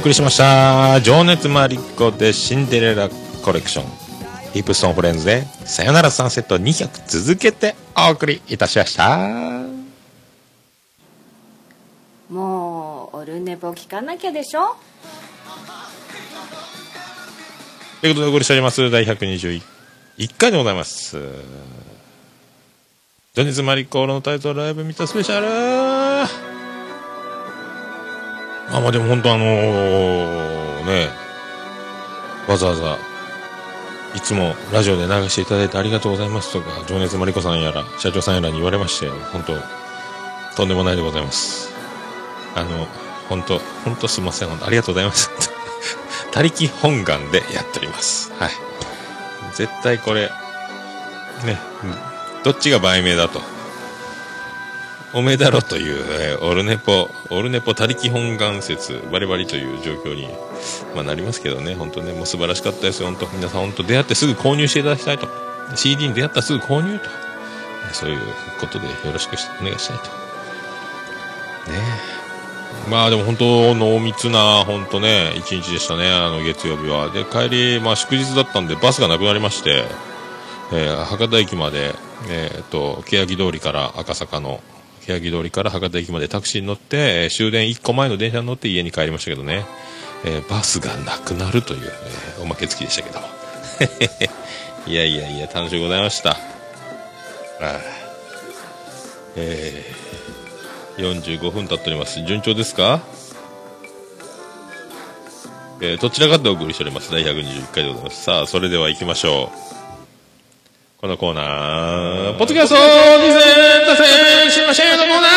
送りしました。情熱マリコでシンデレラコレクション。ヒップストンフレンズで、さよならサンセット200続けてお送りいたしました。もうオルネポ聞かなきゃでしょ？ということでお送りしております。第121回でございます。情熱マリコのタイトルライブ見たスペシャルあ、まあでも本当あのーね、わざわざ、いつもラジオで流していただいてありがとうございますとか、情熱マリコさんやら、社長さんやらに言われまして、本当とんでもないでございます。あの、本当本当すいません。本当ありがとうございます。他力本願でやっております。はい。絶対これ、ね、どっちが売名だと。おめだろという、えーオルネポ、オルネポ他力本願説、バリバリという状況に、まあ、なりますけどね、本当ね、もう素晴らしかったですよ、本当皆さん本当出会ってすぐ購入していただきたいと。CD に出会ったらすぐ購入と。そういうことでよろしくお願いしたいと。ねえまあでも本当濃密な本当ね一日でしたねあの月曜日はで帰りまあ祝日だったんでバスがなくなりまして、えー博多駅までえーっと欅通りから赤坂の欅通りから博多駅までタクシーに乗って、え終電1個前の電車に乗って家に帰りましたけどね、えバスがなくなるという、えーおまけ付きでしたけども。いやいやいや楽しゅうございました。えー45分経っております。順調ですか？えーどちらかでお送りしております。第121回でございます。さあそれでは行きましょう。このコーナー、ポッドキャスト2000達成しましょうのコーナー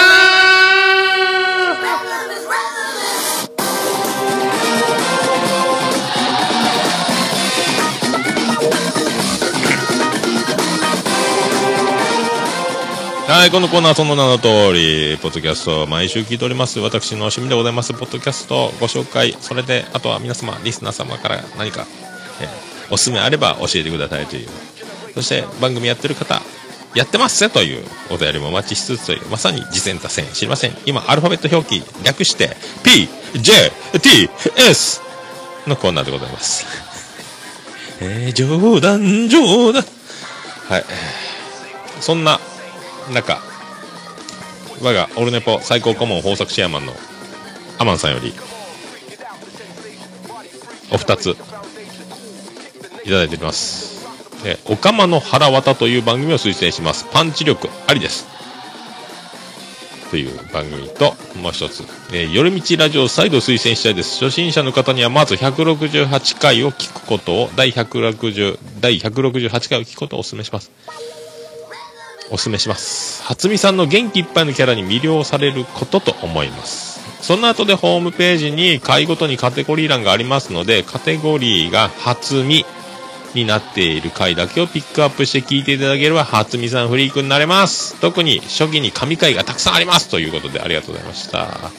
はい、このコーナーはその名の通り、ポッドキャストを毎週聞いております。私の趣味でございます、ポッドキャストをご紹介。それで、あとは皆様、リスナー様から何か、えーおすすめあれば教えてくださいという。そして、番組やってる方、やってますというお便りもお待ちしつつという、まさに次戦多戦、知りません。今、アルファベット表記、略して、P、J、T、S のコーナーでございます。えー、冗談、冗談。はい。そんな中、我がオルネポ最高顧問豊作チェアマンのアマンさんより、お二つ、いただいております。えー、おかまの腹渡という番組を推薦します。パンチ力ありです。という番組と、もう一つ、えー、夜道ラジオ再度推薦したいです。初心者の方にはまず168回を聞くことを、第160、第168回を聞くことをお勧めします。お勧めします。初見さんの元気いっぱいのキャラに魅了されることと思います。その後でホームページに回ごとにカテゴリー欄がありますので、カテゴリーが初見になっている回だけをピックアップして聞いていただければ、初見さんフリークになれます。特に初期に神回がたくさんありますということでありがとうございました。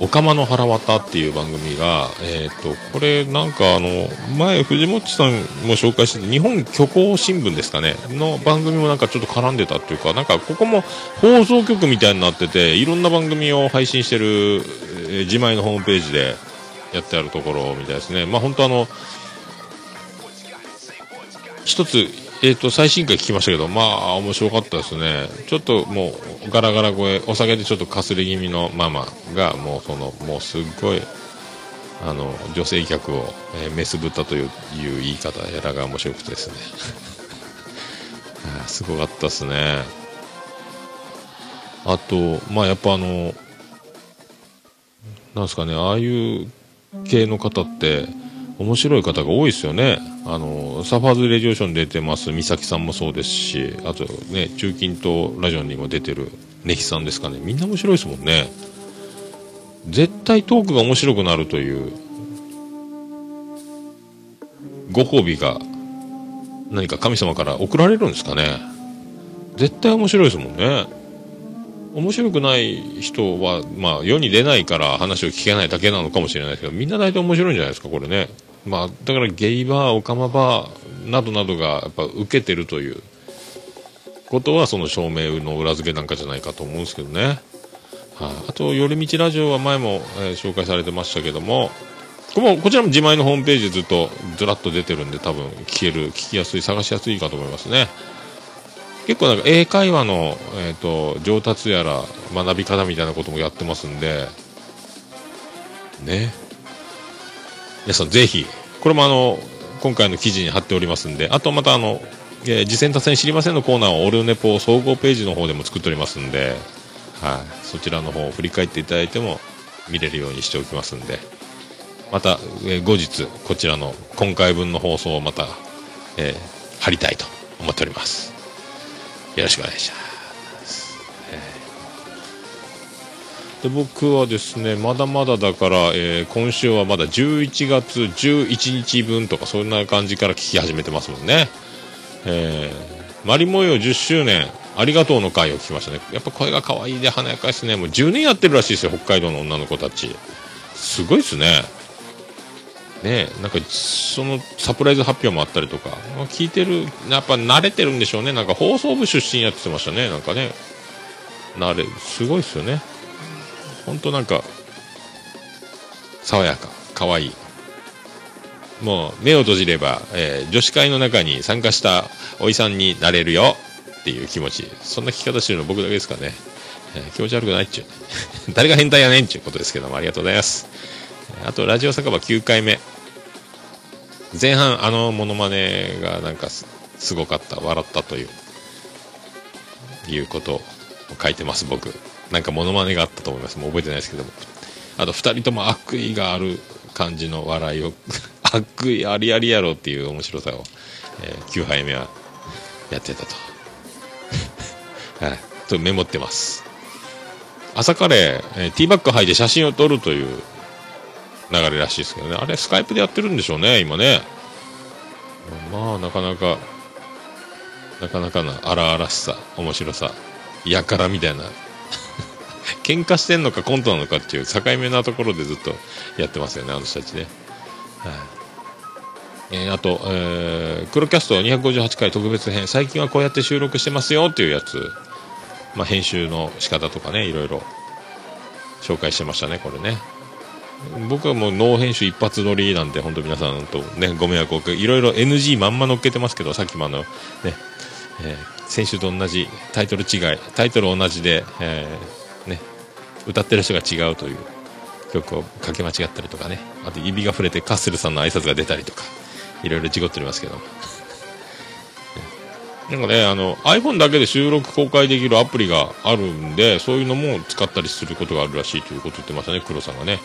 おかまの腹渡っていう番組が、えっ、と、これなんかあの、前藤本さんも紹介してた日本虚構新聞ですかね、の番組もなんかちょっと絡んでたっていうか、なんかここも放送局みたいになってて、いろんな番組を配信してる、えー自前のホームページでやってあるところみたいですね。まあ本当あの、一つ、えっ、と、最新回聞きましたけど、まあ、面白かったですね。ちょっともう、ガラガラ声、お酒でちょっとかすれ気味のママが、もうその、もうすっごい、あの、女性客を、えーメス豚といういう言い方やらが面白くてですね。すごかったですね。あと、まあやっぱあの、なんですかね、ああいう系の方って、面白い方が多いですよね。あの、サファーズレディオション出てます、美咲さんもそうですし、あとね、中近東ラジオにも出てる、ネヒさんですかね。みんな面白いですもんね。絶対トークが面白くなるという、ご褒美が、何か神様から送られるんですかね。絶対面白いですもんね。面白くない人は、まあ、世に出ないから話を聞けないだけなのかもしれないですけど、みんな大体面白いんじゃないですか、これね。まあ、だからゲイバー、オカマバーなどなどが、やっぱ受けてるということは、その証明の裏付けなんかじゃないかと思うんですけどね。はい、あと、夜道ラジオは前も、えー紹介されてましたけども、これもこちらも自前のホームページずっとずらっと出てるんで、多分聞ける、聞きやすい、探しやすいかと思いますね。結構なんか英会話の、えー、と上達やら学び方みたいなこともやってますんで、ね。皆さんぜひ、これもあの、今回の記事に貼っておりますんで、あとまたあの、えー、次戦多戦知りませんのコーナーをオルネポ総合ページの方でも作っておりますんで、はい、そちらの方を振り返っていただいても見れるようにしておきますんで、また、えー後日、こちらの今回分の放送をまた、えー貼りたいと思っております。よろしくお願いします。えで僕はですね、まだまだだから、えー今週はまだ11月11日分とか、そんな感じから聞き始めてますもんね。えー、マリ模様10周年、ありがとうの会を聞きましたね。やっぱ声が可愛いで華やかですね。もう10年やってるらしいですよ、北海道の女の子たち。すごいですね。ねなんかそのサプライズ発表もあったりとか、聞いてる、やっぱ慣れてるんでしょうね、なんか放送部出身やってましたね、なんかね、慣れ、すごいですよね、本当なんか、爽やか、可愛い。もう目を閉じれば、えー女子会の中に参加したおいさんになれるよ。っていう気持ち、そんな聞き方してるの僕だけですかね、えー気持ち悪くないっちゅう、誰が変態やねんっちゅうことですけども、ありがとうございます。あと、ラジオ酒場9回目。前半、あのモノマネがなんかすごかった、笑ったという、いうことを書いてます、僕。なんかモノマネがあったと思います。もう覚えてないですけども。あと、二人とも悪意がある感じの笑いを、悪意ありありやろっていう面白さをえー9杯目はやってたと。はい。とメモってます。朝カレー、えーティーバッグ履いて写真を撮るという流れらしいですけどね。あれ、スカイプでやってるんでしょうね、今ね。まあ、なかなか、なかなかな荒々しさ、面白さ、やからみたいな。喧嘩してんのかコントなのかっていう境目なところでずっとやってますよね、あの人たちね。はい。えーあと、えー、黒キャスト258回特別編、最近はこうやって収録してますよっていうやつ、まあ、編集の仕方とかね、いろいろ紹介してましたね、これね。僕はもうノー編集一発撮りなんで、本当皆さんとね、ご迷惑をおかけ、いろいろ NG まんま乗っけてますけど、さっきもあの、ね、えー先週と同じ、タイトル違い、タイトル同じで、えーね、歌ってる人が違うという曲をかけ間違ったりとかね、あと指が触れてカッセルさんの挨拶が出たりとか、いろいろ事故っておりますけど。なんかね、あの、iPhone だけで収録公開できるアプリがあるんで、そういうのも使ったりすることがあるらしいということ言ってましたね、黒さんがね。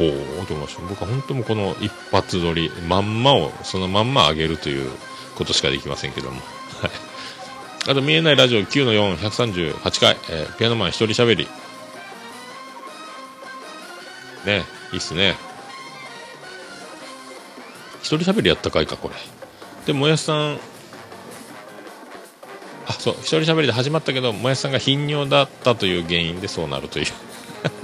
ほう、と思いました。僕は本当もこの一発撮り、まんまをそのまんま上げるということしかできませんけども。あと、見えないラジオ9の4、138回、えーピアノマン一人喋り。ね、いいっすね。一人喋りやった回か、これ。で、もやしさん、あ、そう、一人喋りで始まったけど、もやしさんが頻尿だったという原因でそうなるという。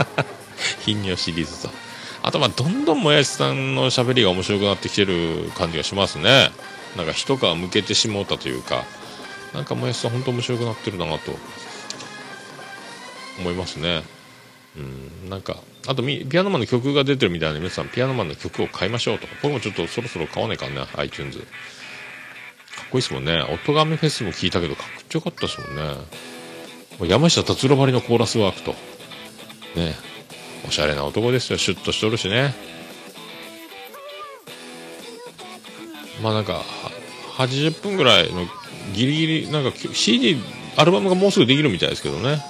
頻尿シリーズと。あと、まあ、どんどんもやしさんの喋りが面白くなってきてる感じがしますね。なんか一皮向けてしもうたというか、なんかもやしさん本当面白くなってるなと思いますね。うん、なんか、あと、ピアノマンの曲が出てるみたいな、皆さん、ピアノマンの曲を買いましょうとか、僕もちょっとそろそろ買わないかんね、iTunes。かっこいいですもんね。音がめフェスも聞いたけど、かっちょよかったですもんね。山下達郎ばりのコーラスワークと。ね。おしゃれな男ですよ。シュッとしとるしね。まあなんか、80分ぐらいのギリギリ、なんか CD、アルバムがもうすぐできるみたいですけどね。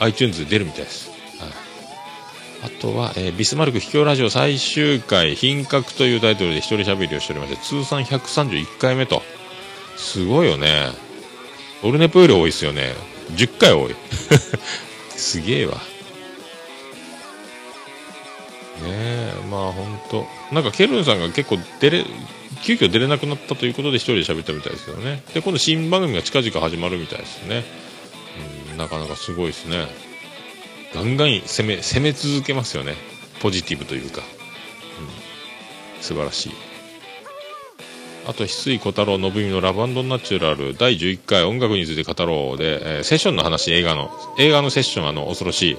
iTunes で出るみたいです。はい、あとは、えービスマルク秘境ラジオ最終回、品格というタイトルで一人喋りをしておりまして、通算131回目と。すごいよね。オルネポより多いですよね。10回多い。すげえわ。ねえ、まあ本当なんかケルンさんが結構出れ、急遽出れなくなったということで一人で喋ったみたいですけどね。で、今度新番組が近々始まるみたいですね。うん、なかなかすごいですね。ガンガン攻め、攻め続けますよね。ポジティブというか。うん、素晴らしい。あと、翡翠小太郎信美のラブナチュラル第11回音楽について語ろうで、えーセッションの話、映画の、映画のセッション、あの、恐ろしい、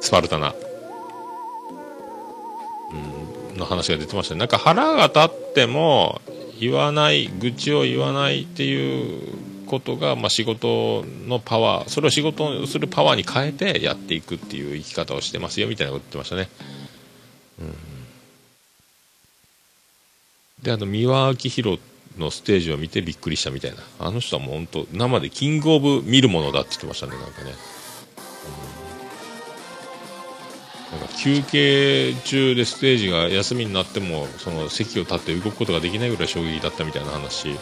スパルタな、うん、の話が出てましたね。なんか腹が立っても、言わない、愚痴を言わないっていうことが、まあ、仕事のパワー、それを仕事をするパワーに変えてやっていくっていう生き方をしてますよ、みたいなこと言ってましたね。うんであの三輪明宏のステージを見てびっくりしたみたいな。あの人はもう本当生でキングオブ見るものだって言ってましたねなんかね、うん。なんか休憩中でステージが休みになってもその席を立って動くことができないぐらい衝撃だったみたいな話。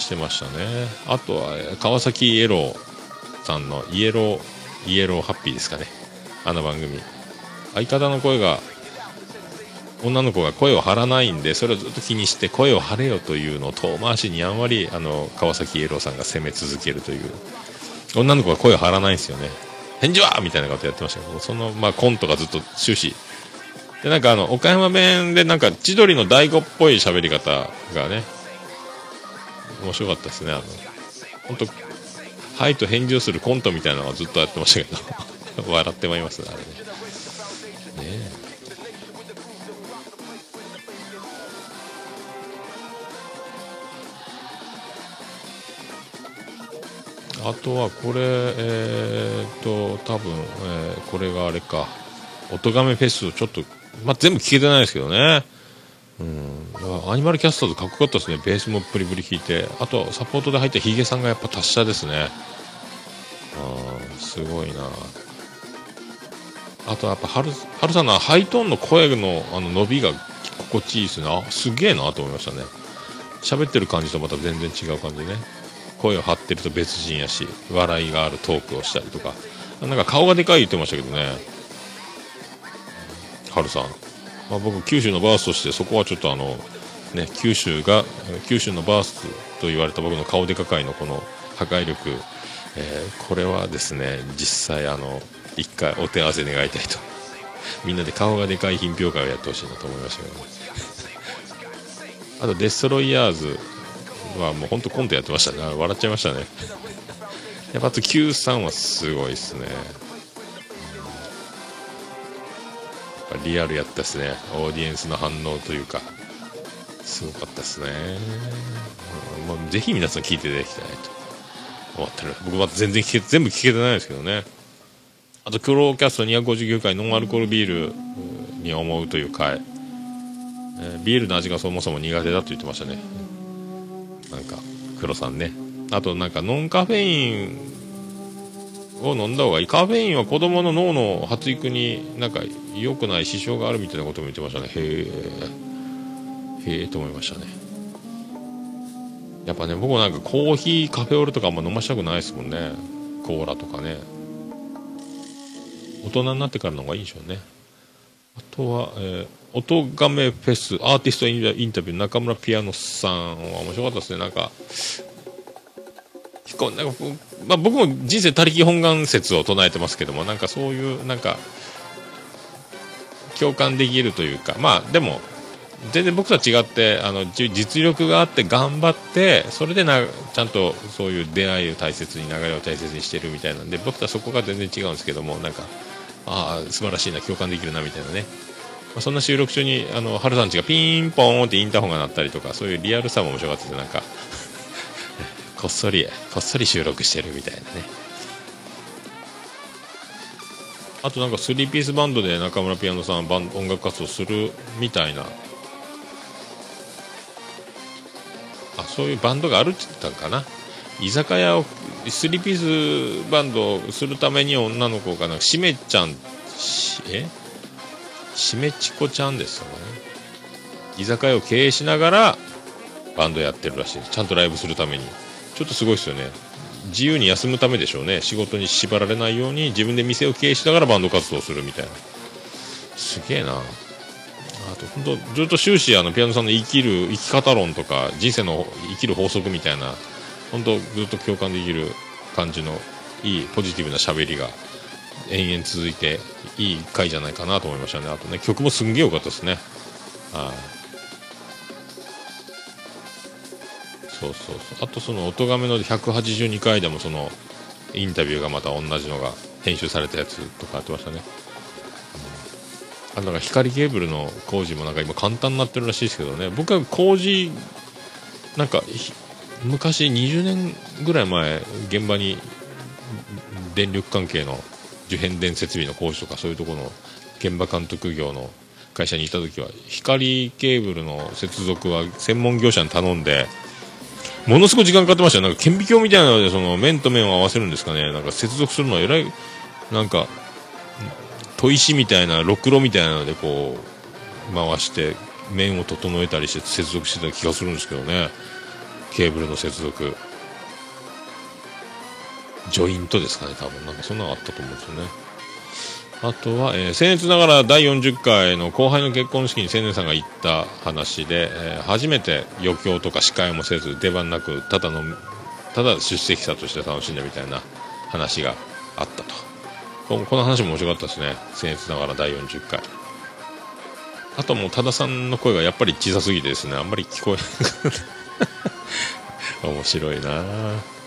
してましたね。あとは川崎イエローさんのイエローイエローハッピーですかね。あの番組。相方の声が女の子が声を張らないんでそれをずっと気にして声を張れよというのを遠回しにやんわりあの川崎イエローさんが攻め続けるという。女の子が声を張らないんですよね。返事はみたいなことやってましたけどその、まあ、コントがずっと終始。でなんかあの岡山弁でなんか千鳥の大悟っぽい喋り方がね面白かったですね。あの本当はいと返事をするコントみたいなのをずっとやってましたけど笑ってまいりますねあれね。ねえ。あとはこれ、えー、と、多分、えーこれがあれか、おとがめフェス、ちょっと、まあ、全部聞けてないですけどね。うん、アニマルキャスターズかっこよかったですね。ベースもプリプリ弾いて。あと、サポートで入ったヒゲさんがやっぱ達者ですね。あーすごいな。あとやっぱ、はる、はるさんのハイトーンの声のあの伸びが、心地いいですねあすげえなと思いましたね喋ってる感じとまた全然違う感じね声を張ってると別人やし笑いがあるトークをしたりとか。なんか顔がでかい言ってましたけどね。ハルさん、まあ、僕九州のバースとしてそこはちょっとあのね九州が九州のバースと言われた僕の顔でかかいのこの破壊力、えーこれはですね実際あの一回お手合わせ願いたいと。みんなで顔がでかい品評会をやってほしいなと思いましたけどね。あとデストロイヤーズはもう本当コントやってましたね。笑っちゃいましたね。やっぱあと Q さんはすごいですね。やっぱリアルやったですね。オーディエンスの反応というか。すごかったですね、うんまあ、ぜひ皆さん聞いていただきたいと。思ってる。僕は全然聞け全部聞けてないですけどね。あとクローキャスト259回ノンアルコールビールに思うという回、えビールの味がそもそも苦手だと言ってましたね。なんか黒さんね。あとなんかノンカフェインを飲んだ方がいいカフェインは子供の脳の発育になんか良くない支障があるみたいなことも言ってましたね。へえへえと思いましたね。やっぱね僕なんかコーヒーカフェオレとかあんま飲ましたくないですもんね。コーラとかね。大人になってからの方がいいんでしょうね。あとは、えー、音亀フェスアーティストインタビュー中村ピアノさんは面白かったですね。なんかこうなんかまあ、僕も人生他力本願説を唱えてますけどもなんかそういうなんか共感できるというかまあでも全然僕とは違ってあの実力があって頑張ってそれでなちゃんとそういう出会いを大切に流れを大切にしてるみたいなんで僕とはそこが全然違うんですけどもなんかああ素晴らしいな共感できるなみたいなね、まあ、そんな収録中にあの春さんちがピンポーンってインターホンが鳴ったりとかそういうリアルさも面白かったですなんか こっそりこっそり収録してるみたいなね。あとなんか3ピースバンドで中村ピアノさんバン音楽活動するみたいな。あそういうバンドがあるって言ったんかな。居酒屋を3ピースバンドをするために女の子がなんかしめちゃんしえ？しめちこちゃんですよね。居酒屋を経営しながらバンドやってるらしい。ですちゃんとライブするために。ちょっとすごいですよね。自由に休むためでしょうね。仕事に縛られないように自分で店を経営しながらバンド活動するみたいな。すげえな。あと本当ずっと終始あのピアノさんの生きる生き方論とか人生の生きる法則みたいな本当ずっと共感できる感じのいいポジティブな喋りが延々続いていい回じゃないかなと思いましたね。あとね曲もすんげえ良かったですね。はい。そうそうそう。あとその音がめの182回でもそのインタビューがまた同じのが編集されたやつとかやってましたね、うん、あとなんか光ケーブルの工事もなんか今簡単になってるらしいですけどね。僕は工事なんか昔20年ぐらい前現場に電力関係の受変電設備の工事とかそういうところの現場監督業の会社にいた時は光ケーブルの接続は専門業者に頼んでものすごい時間かかってましたよなんか顕微鏡みたいなのでその面と面を合わせるんですかね。なんか接続するのはえらいなんか砥石みたいなろくろみたいなのでこう回して面を整えたりして接続してた気がするんですけどね。ケーブルの接続。ジョイントですかね多分。なんかそんなのあったと思うんですよね。あとは、えー、僭越ながら第40回の後輩の結婚式に青年さんが行った話で、えー初めて余興とか司会もせず出番なくただのただ出席者として楽しんだみたいな話があったと。ここの話も面白かったですね。僭越ながら第40回。あともう多田さんの声がやっぱり小さすぎてですねあんまり聞こえ 面白いなあ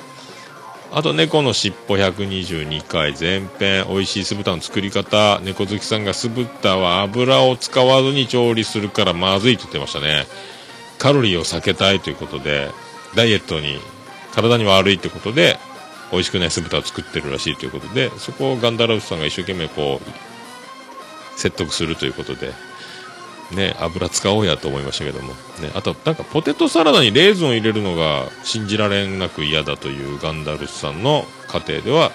あと猫のしっぽ122回前編美味しい酢豚の作り方猫好きさんが酢豚は油を使わずに調理するからまずいと言ってましたね。カロリーを避けたいということでダイエットに体に悪いということで美味しくない酢豚を作ってるらしいということでそこをガンダラウスさんが一生懸命こう説得するということでね、油使おうやと思いましたけども、ね、あとなんかポテトサラダにレーズンを入れるのが信じられなく嫌だというガンダルスさんの家庭では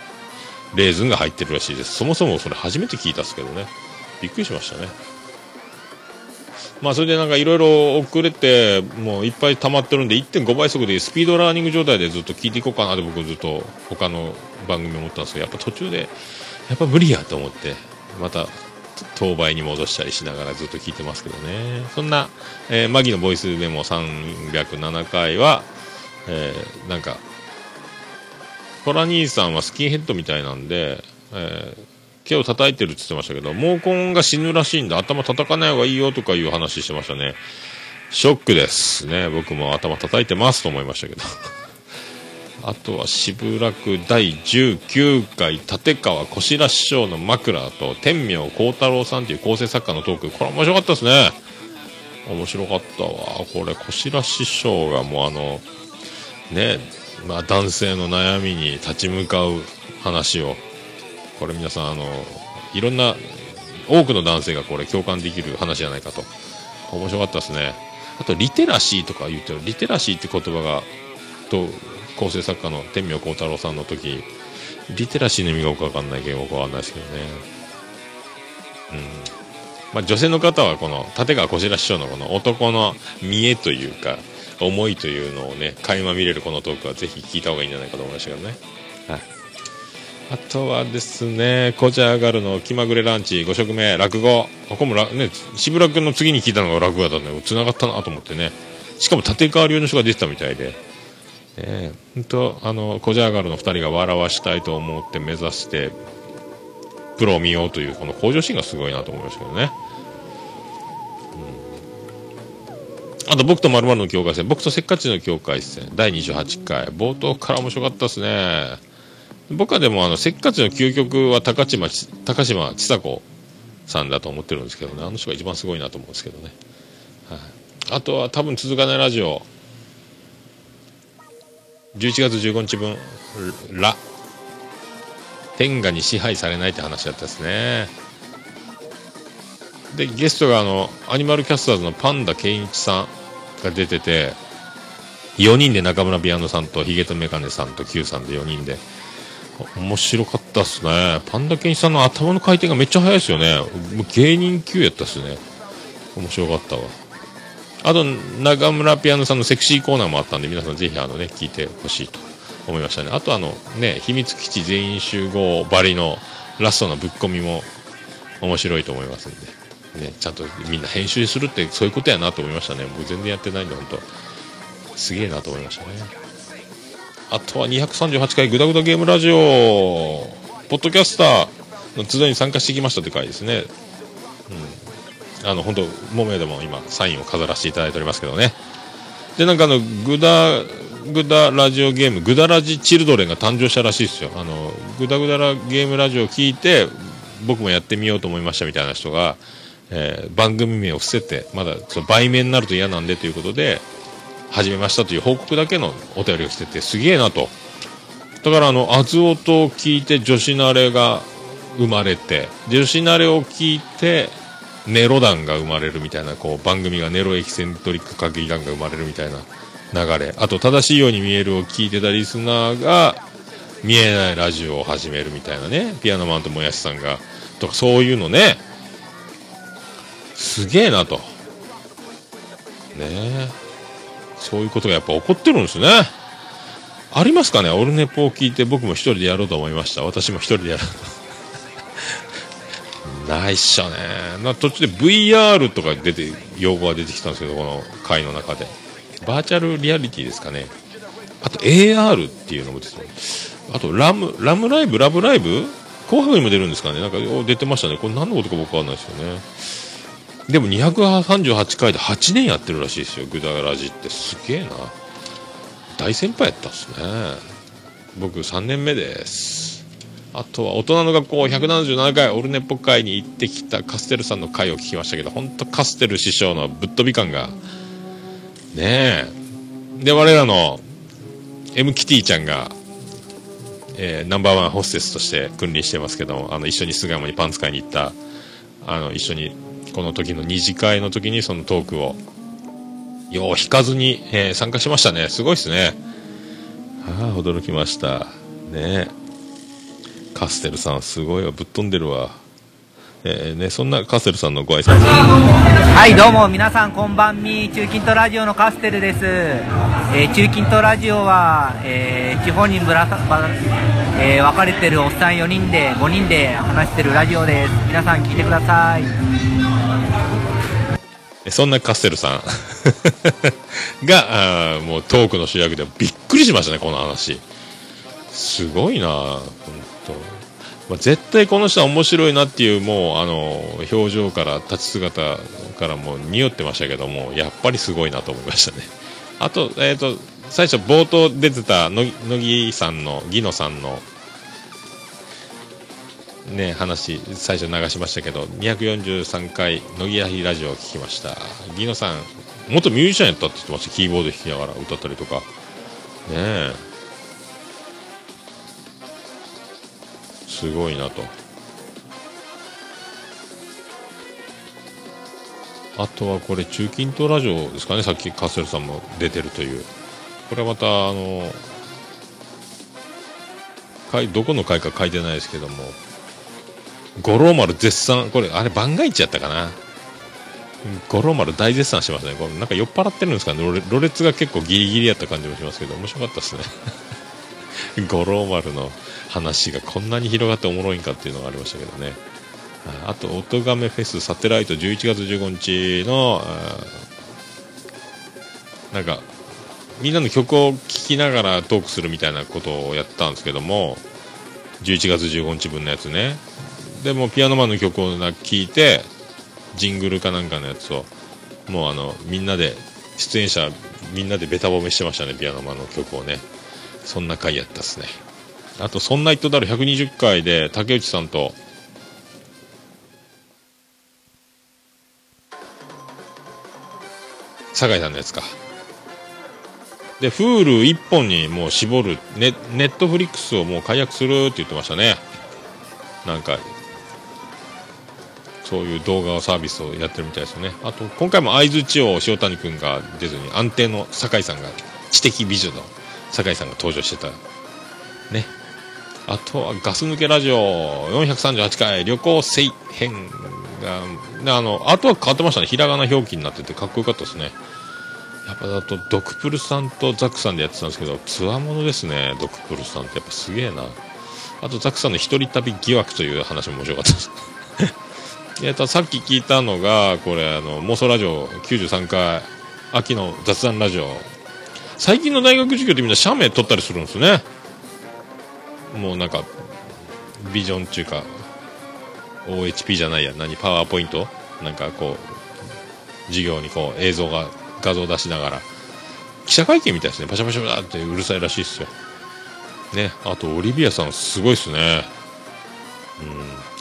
レーズンが入ってるらしいです。そもそもそれ初めて聞いたっすけどね。びっくりしましたね。まあそれでなんかいろいろ遅れてもういっぱい溜まってるんで1.5倍速でスピードラーニング状態でずっと聞いていこうかなって僕ずっと他の番組思ったんですけどやっぱ途中でやっぱ無理やと思ってまた当倍に戻したりしながらずっと聞いてますけどね。そんな、えーマギのボイスメモ307回は、えーなんかトラ兄さんはスキンヘッドみたいなんで、えー毛を叩いてるって言ってましたけど毛根が死ぬらしいんで頭叩かない方がいいよとかいう話してましたね。ショックですね。僕も頭叩いてますと思いましたけど。あとは渋楽第19回立川こしら師匠の枕と天明幸太郎さんという構成作家のトーク。これ面白かったですね。面白かったわ。これこしら師匠がもうあのねまあ男性の悩みに立ち向かう話を。これ皆さんあのいろんな多くの男性がこれ共感できる話じゃないかと。面白かったですね。あとリテラシーとか言ってる。リテラシーって言葉がと構成作家の天明幸太郎さんの時リテラシーの意味がよくわかんないけどよくわかんないですけどねうんまあ女性の方はこの立川こしら師匠のこの男の見栄というか思いというのをね垣間見れるこのトークはぜひ聞いた方がいいんじゃないかと思いましたけどねはいあとはですね、こじゃがるの気まぐれランチ5食目、落語。ここもら、ね、渋楽の次に聞いたのが落語だったんで、繋がったなと思ってね。しかも立川流の人が出てたみたいで。ええほんと、あの、こじゃがるの2人が笑わしたいと思って目指して、プロを見ようという、この向上心がすごいなと思いましたけどね。うん。あと、僕と〇〇の境界線、僕とせっかちの境界線、第28回、冒頭から面白かったですね。僕はでもあのせっかちの究極は高島ち高島千佐子さんだと思ってるんですけどね。あの人が一番すごいなと思うんですけどね、はい、あとは多分続かないラジオ。11月15日分「ラ」天下に支配されないって話だったですねでゲストがあのアニマルキャスターズのパンダケンイチさんが出てて4人で中村ピアノさんとヒゲとメガネさんと Q さんで4人で面白かったっすね。パンダケンイチさんの頭の回転がめっちゃ速いですよね。芸人級やったっすね。面白かったわ。あと、中村ピアノさんのセクシーコーナーもあったんで、皆さんぜひあのね、聞いてほしいと思いましたね。あとあの、ね、秘密基地全員集合バリのラストのぶっ込みも面白いと思いますんで、ね、ちゃんとみんな編集するってそういうことやなと思いましたね。僕全然やってないんで、本当すげえなと思いましたね。あとは238回グダグダゲームラジオ、ポッドキャスターの集いに参加してきましたって回ですね。うん。あの、本当もめでも今、サインを飾らせていただいておりますけどね。で、なんかあの、グダ、グダラジオゲーム、グダラジチルドレンが誕生したらしいですよ。あの、グダグダラゲームラジオを聞いて、僕もやってみようと思いましたみたいな人が、えー番組名を伏せて、まだその売名になると嫌なんでということで、始めましたという報告だけのお便りが来ててすげえなとだからあのアズオと聞いて女子慣れが生まれて女子慣れを聞いてネロ団が生まれるみたいなこう番組がネロエキセントリック限り団が生まれるみたいな流れ。あと正しいように見えるを聞いてたリスナーが見えないラジオを始めるみたいなね。ピアノマンともやしさんが。とかそういうのね。すげえなと。ね。えそういうことがやっぱ起こってるんですね。ありますかね？オルネポを聞いて僕も一人でやろうと思いました。私も一人でやる。ないっしょね。な途中で VR とか出て、用語が出てきたんですけど、この回の中で。バーチャルリアリティですかね。あと AR っていうのも出てますあとラム、ラムライブ、ラブライブ？紅白にも出るんですかねなんか出てましたね。これ何のことか僕わかんないですよね。でも238回で8年やってるらしいですよ、グダラジって。すげえな。大先輩やったっすね。僕3年目です。あとは大人の学校177回オルネポ会に行ってきたカステルさんの回を聞きましたけど、本当カステル師匠のぶっ飛び感が、ねえ。で、我らの M キティちゃんが、えーナンバーワンホステスとして君臨してますけどあの一緒に巣鴨にパンツ買いに行ったあの一緒にこの時の二次会の時にそのトークをよう引かずに、えー参加しましたね。すごいっすね。ああ驚きました。ねえ。カステルさんすごいわぶっ飛んでるわえーね、そんなカステルさんのご挨拶。はい、どうも、皆さん、こんばんみ。中近東ラジオのカステルです。えー中近東ラジオは、えー地方にぶらさ、ばえー分かれてるおっさん4人で、5人で話してるラジオです。皆さん聞いてください。えそんなカステルさん が、あーもうトークの主役でびっくりしましたね、この話。すごいな本当。まあ、絶対この人は面白いなっていう、もう、あの、表情から、立ち姿からもう匂ってましたけども、やっぱりすごいなと思いましたね。あと、えっ、と、最初冒頭出てた乃木さんの、ギノさんの、ね、話、最初流しましたけど、243回、乃木やラジオを聞きました。ギノさん、元ミュージシャンやったって言ってました。キーボード弾きながら歌ったりとか。ねえ。すごいなと。あとはこれ、中近東ラジオですかね、さっきカステルさんも出てるという。これはまた、あの、どこの回か書いてないですけども、五郎丸絶賛、これ、あれ、番外地やったかな。五郎丸大絶賛してますね。これなんか酔っ払ってるんですかね。ろれろれつが結構ギリギリやった感じもしますけど、面白かったですね。五郎丸の話がこんなに広がっておもろいんかっていうのがありましたけどね。ああと、音亀フェスサテライト11月15日の、なんか、みんなの曲を聴きながらトークするみたいなことをやったんですけども、11月15日分のやつね。でもピアノマンの曲を聴いて、ジングルかなんかのやつを、もうあの、みんなで、出演者みんなでベタ褒めしてましたね、ピアノマンの曲をね。そんな回やったっすね。あと、そんなイットダル120回で、竹内さんと、酒井さんのやつか。で、Hulu 一本にもう絞る、ネネットフリックスをもう解約するって言ってましたね。なんか、そういう動画をサービスをやってるみたいですよね。あと、今回も相づちを塩谷くんが出ずに、安定の酒井さんが、知的美女の酒井さんが登場してた。ね。あとはガス抜けラジオ438回旅行生編が、あの、あとは変わってましたね。ひらがな表記になっててかっこよかったですね。やっぱだと、ドクプルさんとザックさんでやってたんですけど、つわものですね、ドクプルさんってやっぱすげえな。あと、ザックさんの一人旅疑惑という話も面白かったです。えっと、さっき聞いたのが、これ、あの、妄想ラジオ93回、秋の雑談ラジオ。最近の大学授業ってみんな写メ撮ったりするんですね。もうなんか、ビジョンっていうか、OHP じゃないや、何、パワーポイント？なんかこう、授業にこう、映像が、画像出しながら、記者会見みたいですね。パシャパシャパシャってうるさいらしいですよ。ね。あと、オリビアさんすごいっすね。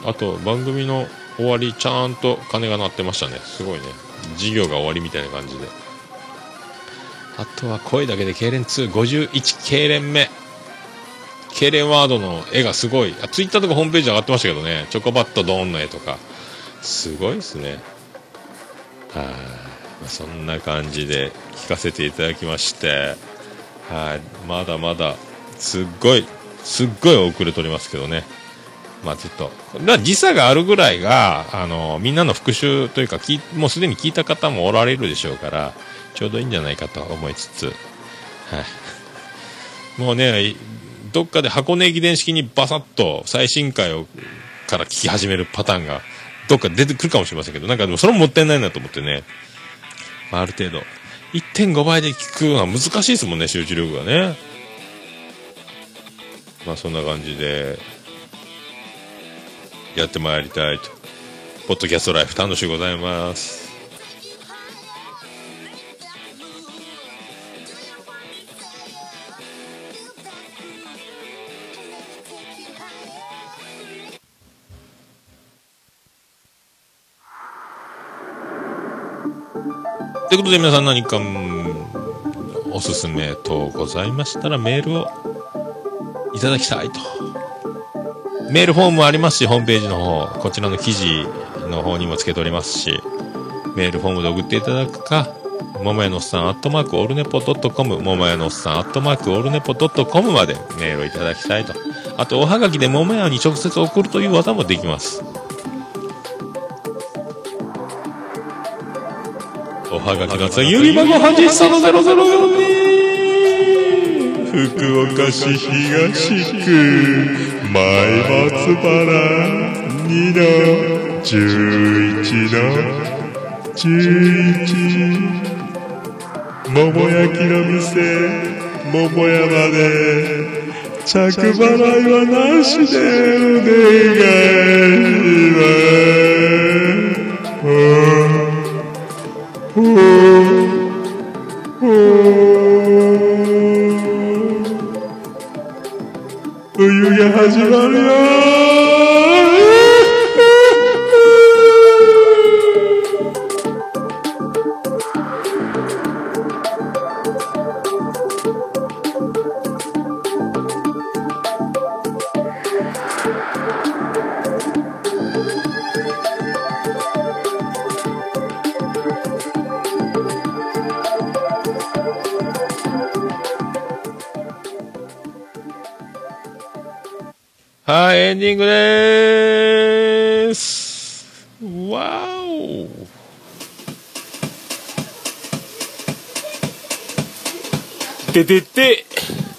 うん。あと、番組の終わり、ちゃんと鐘が鳴ってましたね。すごいね。授業が終わりみたいな感じで。あとは、声だけで痙攣2、51痙攣目。痙攣ワードの絵がすごい。あ、ツイッターとかホームページ上がってましたけどね。チョコバットドーンの絵とか。すごいですね。はい。まあそんな感じで聞かせていただきまして。はい。まだまだ、すっごい、すっごい遅れとりますけどね。まあちょっと、だ時差があるぐらいが、あの、みんなの復習というか、もうすでに聞いた方もおられるでしょうから、ちょうどいいんじゃないかと思いつつ、はい。もうね、どっかで箱根駅伝式にバサッと最新回をから聞き始めるパターンが、どっか出てくるかもしれませんけど、なんかでもそれももったいないなと思ってね、まあ、ある程度、1.5倍で聞くのは難しいですもんね、集中力がね。まあそんな感じで、やってまいりたいと。ポッドキャストライフ楽しゅうございます。ということで皆さん何かおすすめ等ございましたらメールをいただきたいと。メールフォームありますし、ホームページの方、こちらの記事の方にもつけておりますし、メールフォームで送っていただくか、ももやのおっさん、アットマーク、オルネポドットコム、ももやのおっさん、アットマーク、オルネポドットコムまでメールをいただきたいと。あと、おはがきでももやに直接送るという技もできます。はがきのつゆり番号83の004福岡市東区前松原2の11の11桃焼きの店桃山で着払いはなしでお願いします冬が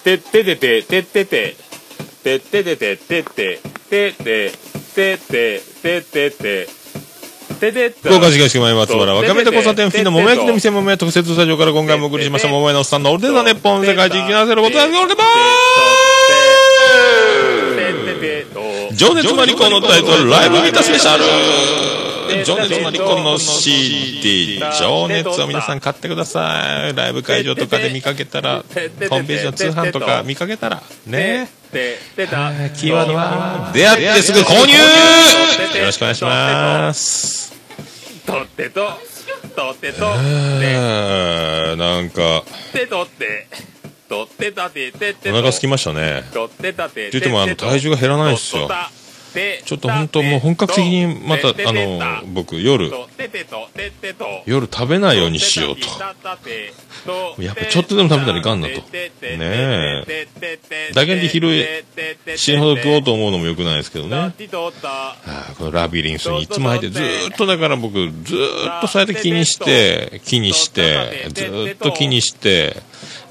てててて、ててて、てててて、てて、てて、てて、ててて、てて福岡市東区前松原若めと交差点付近の桃焼きの店桃屋特設スタジオから今回もお送りしました桃屋のおっさんのオルデザネッポン世界一生きなせることはオルデバー情熱マリコのタイトルライブギタースペシャル情熱マリコンの CD 情熱を皆さん買ってください。ライブ会場とかで見かけたら ホームページの通販とか見かけたらね。はいキーワードは出会ってすぐ購入よろしくお願いしますとってと、とってと、えーなんかてとって、とってたて、てってお腹空きましたねとってたて、って言ってもあの体重が減らないんですよちょっと本当もう本格的にまたあの僕夜夜食べないようにしようとやっぱちょっとでも食べたらいかんなとねえだけで昼死ぬほど食おうと思うのもよくないですけどねあーこのラビリンスにいつも入ってずーっとだから僕ずーっとそうやって気にして気にしてずーっと気にして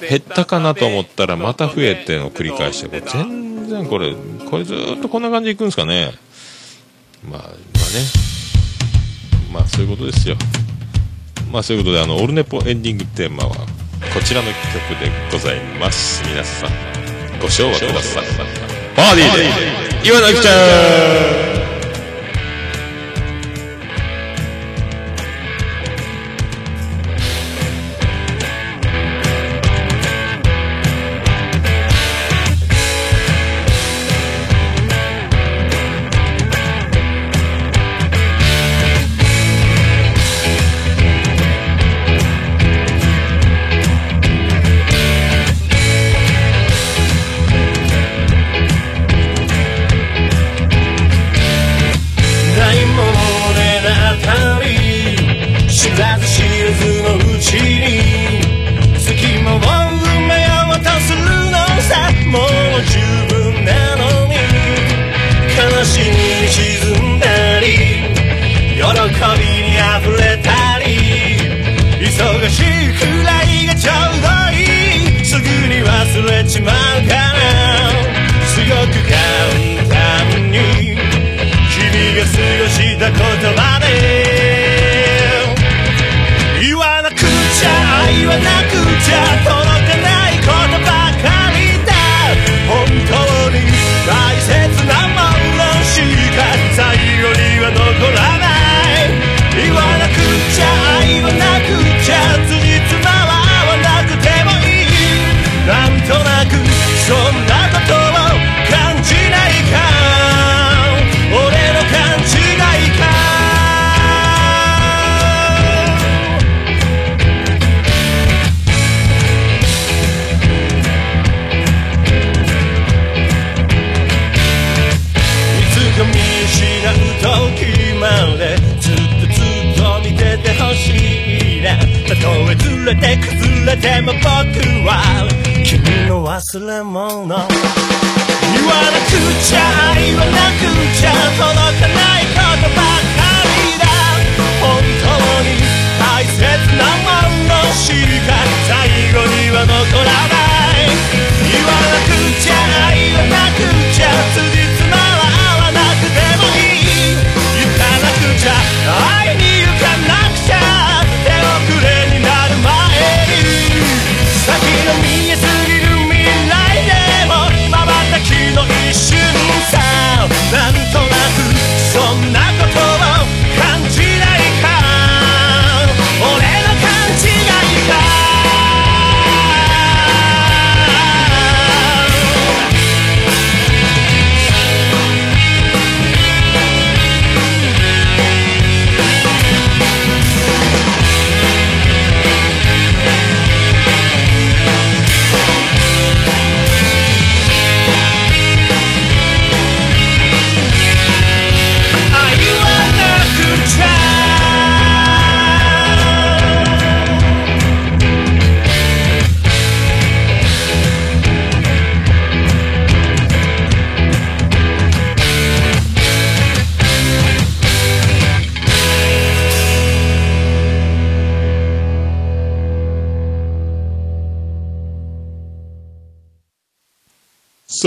減ったかなと思ったらまた増えての繰り返してこれ全然これこれずーっとこんな感じでいくんですかね。まあまあね。まあそういうことですよ。まあそういうことであのオルネポエンディングテーマはこちらの曲でございます。皆さんご唱和ください。パーディーで岩崎ちゃん君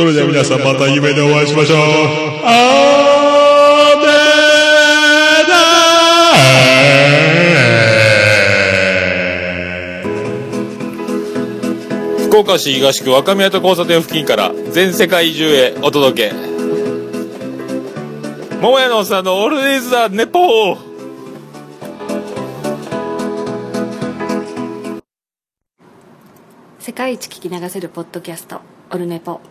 れでは皆さんまた夢でお会いしましょう。あ福岡市東区若宮と交差点付近から全世界中へお届け。桃屋のおっさんのオールディーズ・ザ・ネポー。世界一聞き流せるポッドキャストオルネポ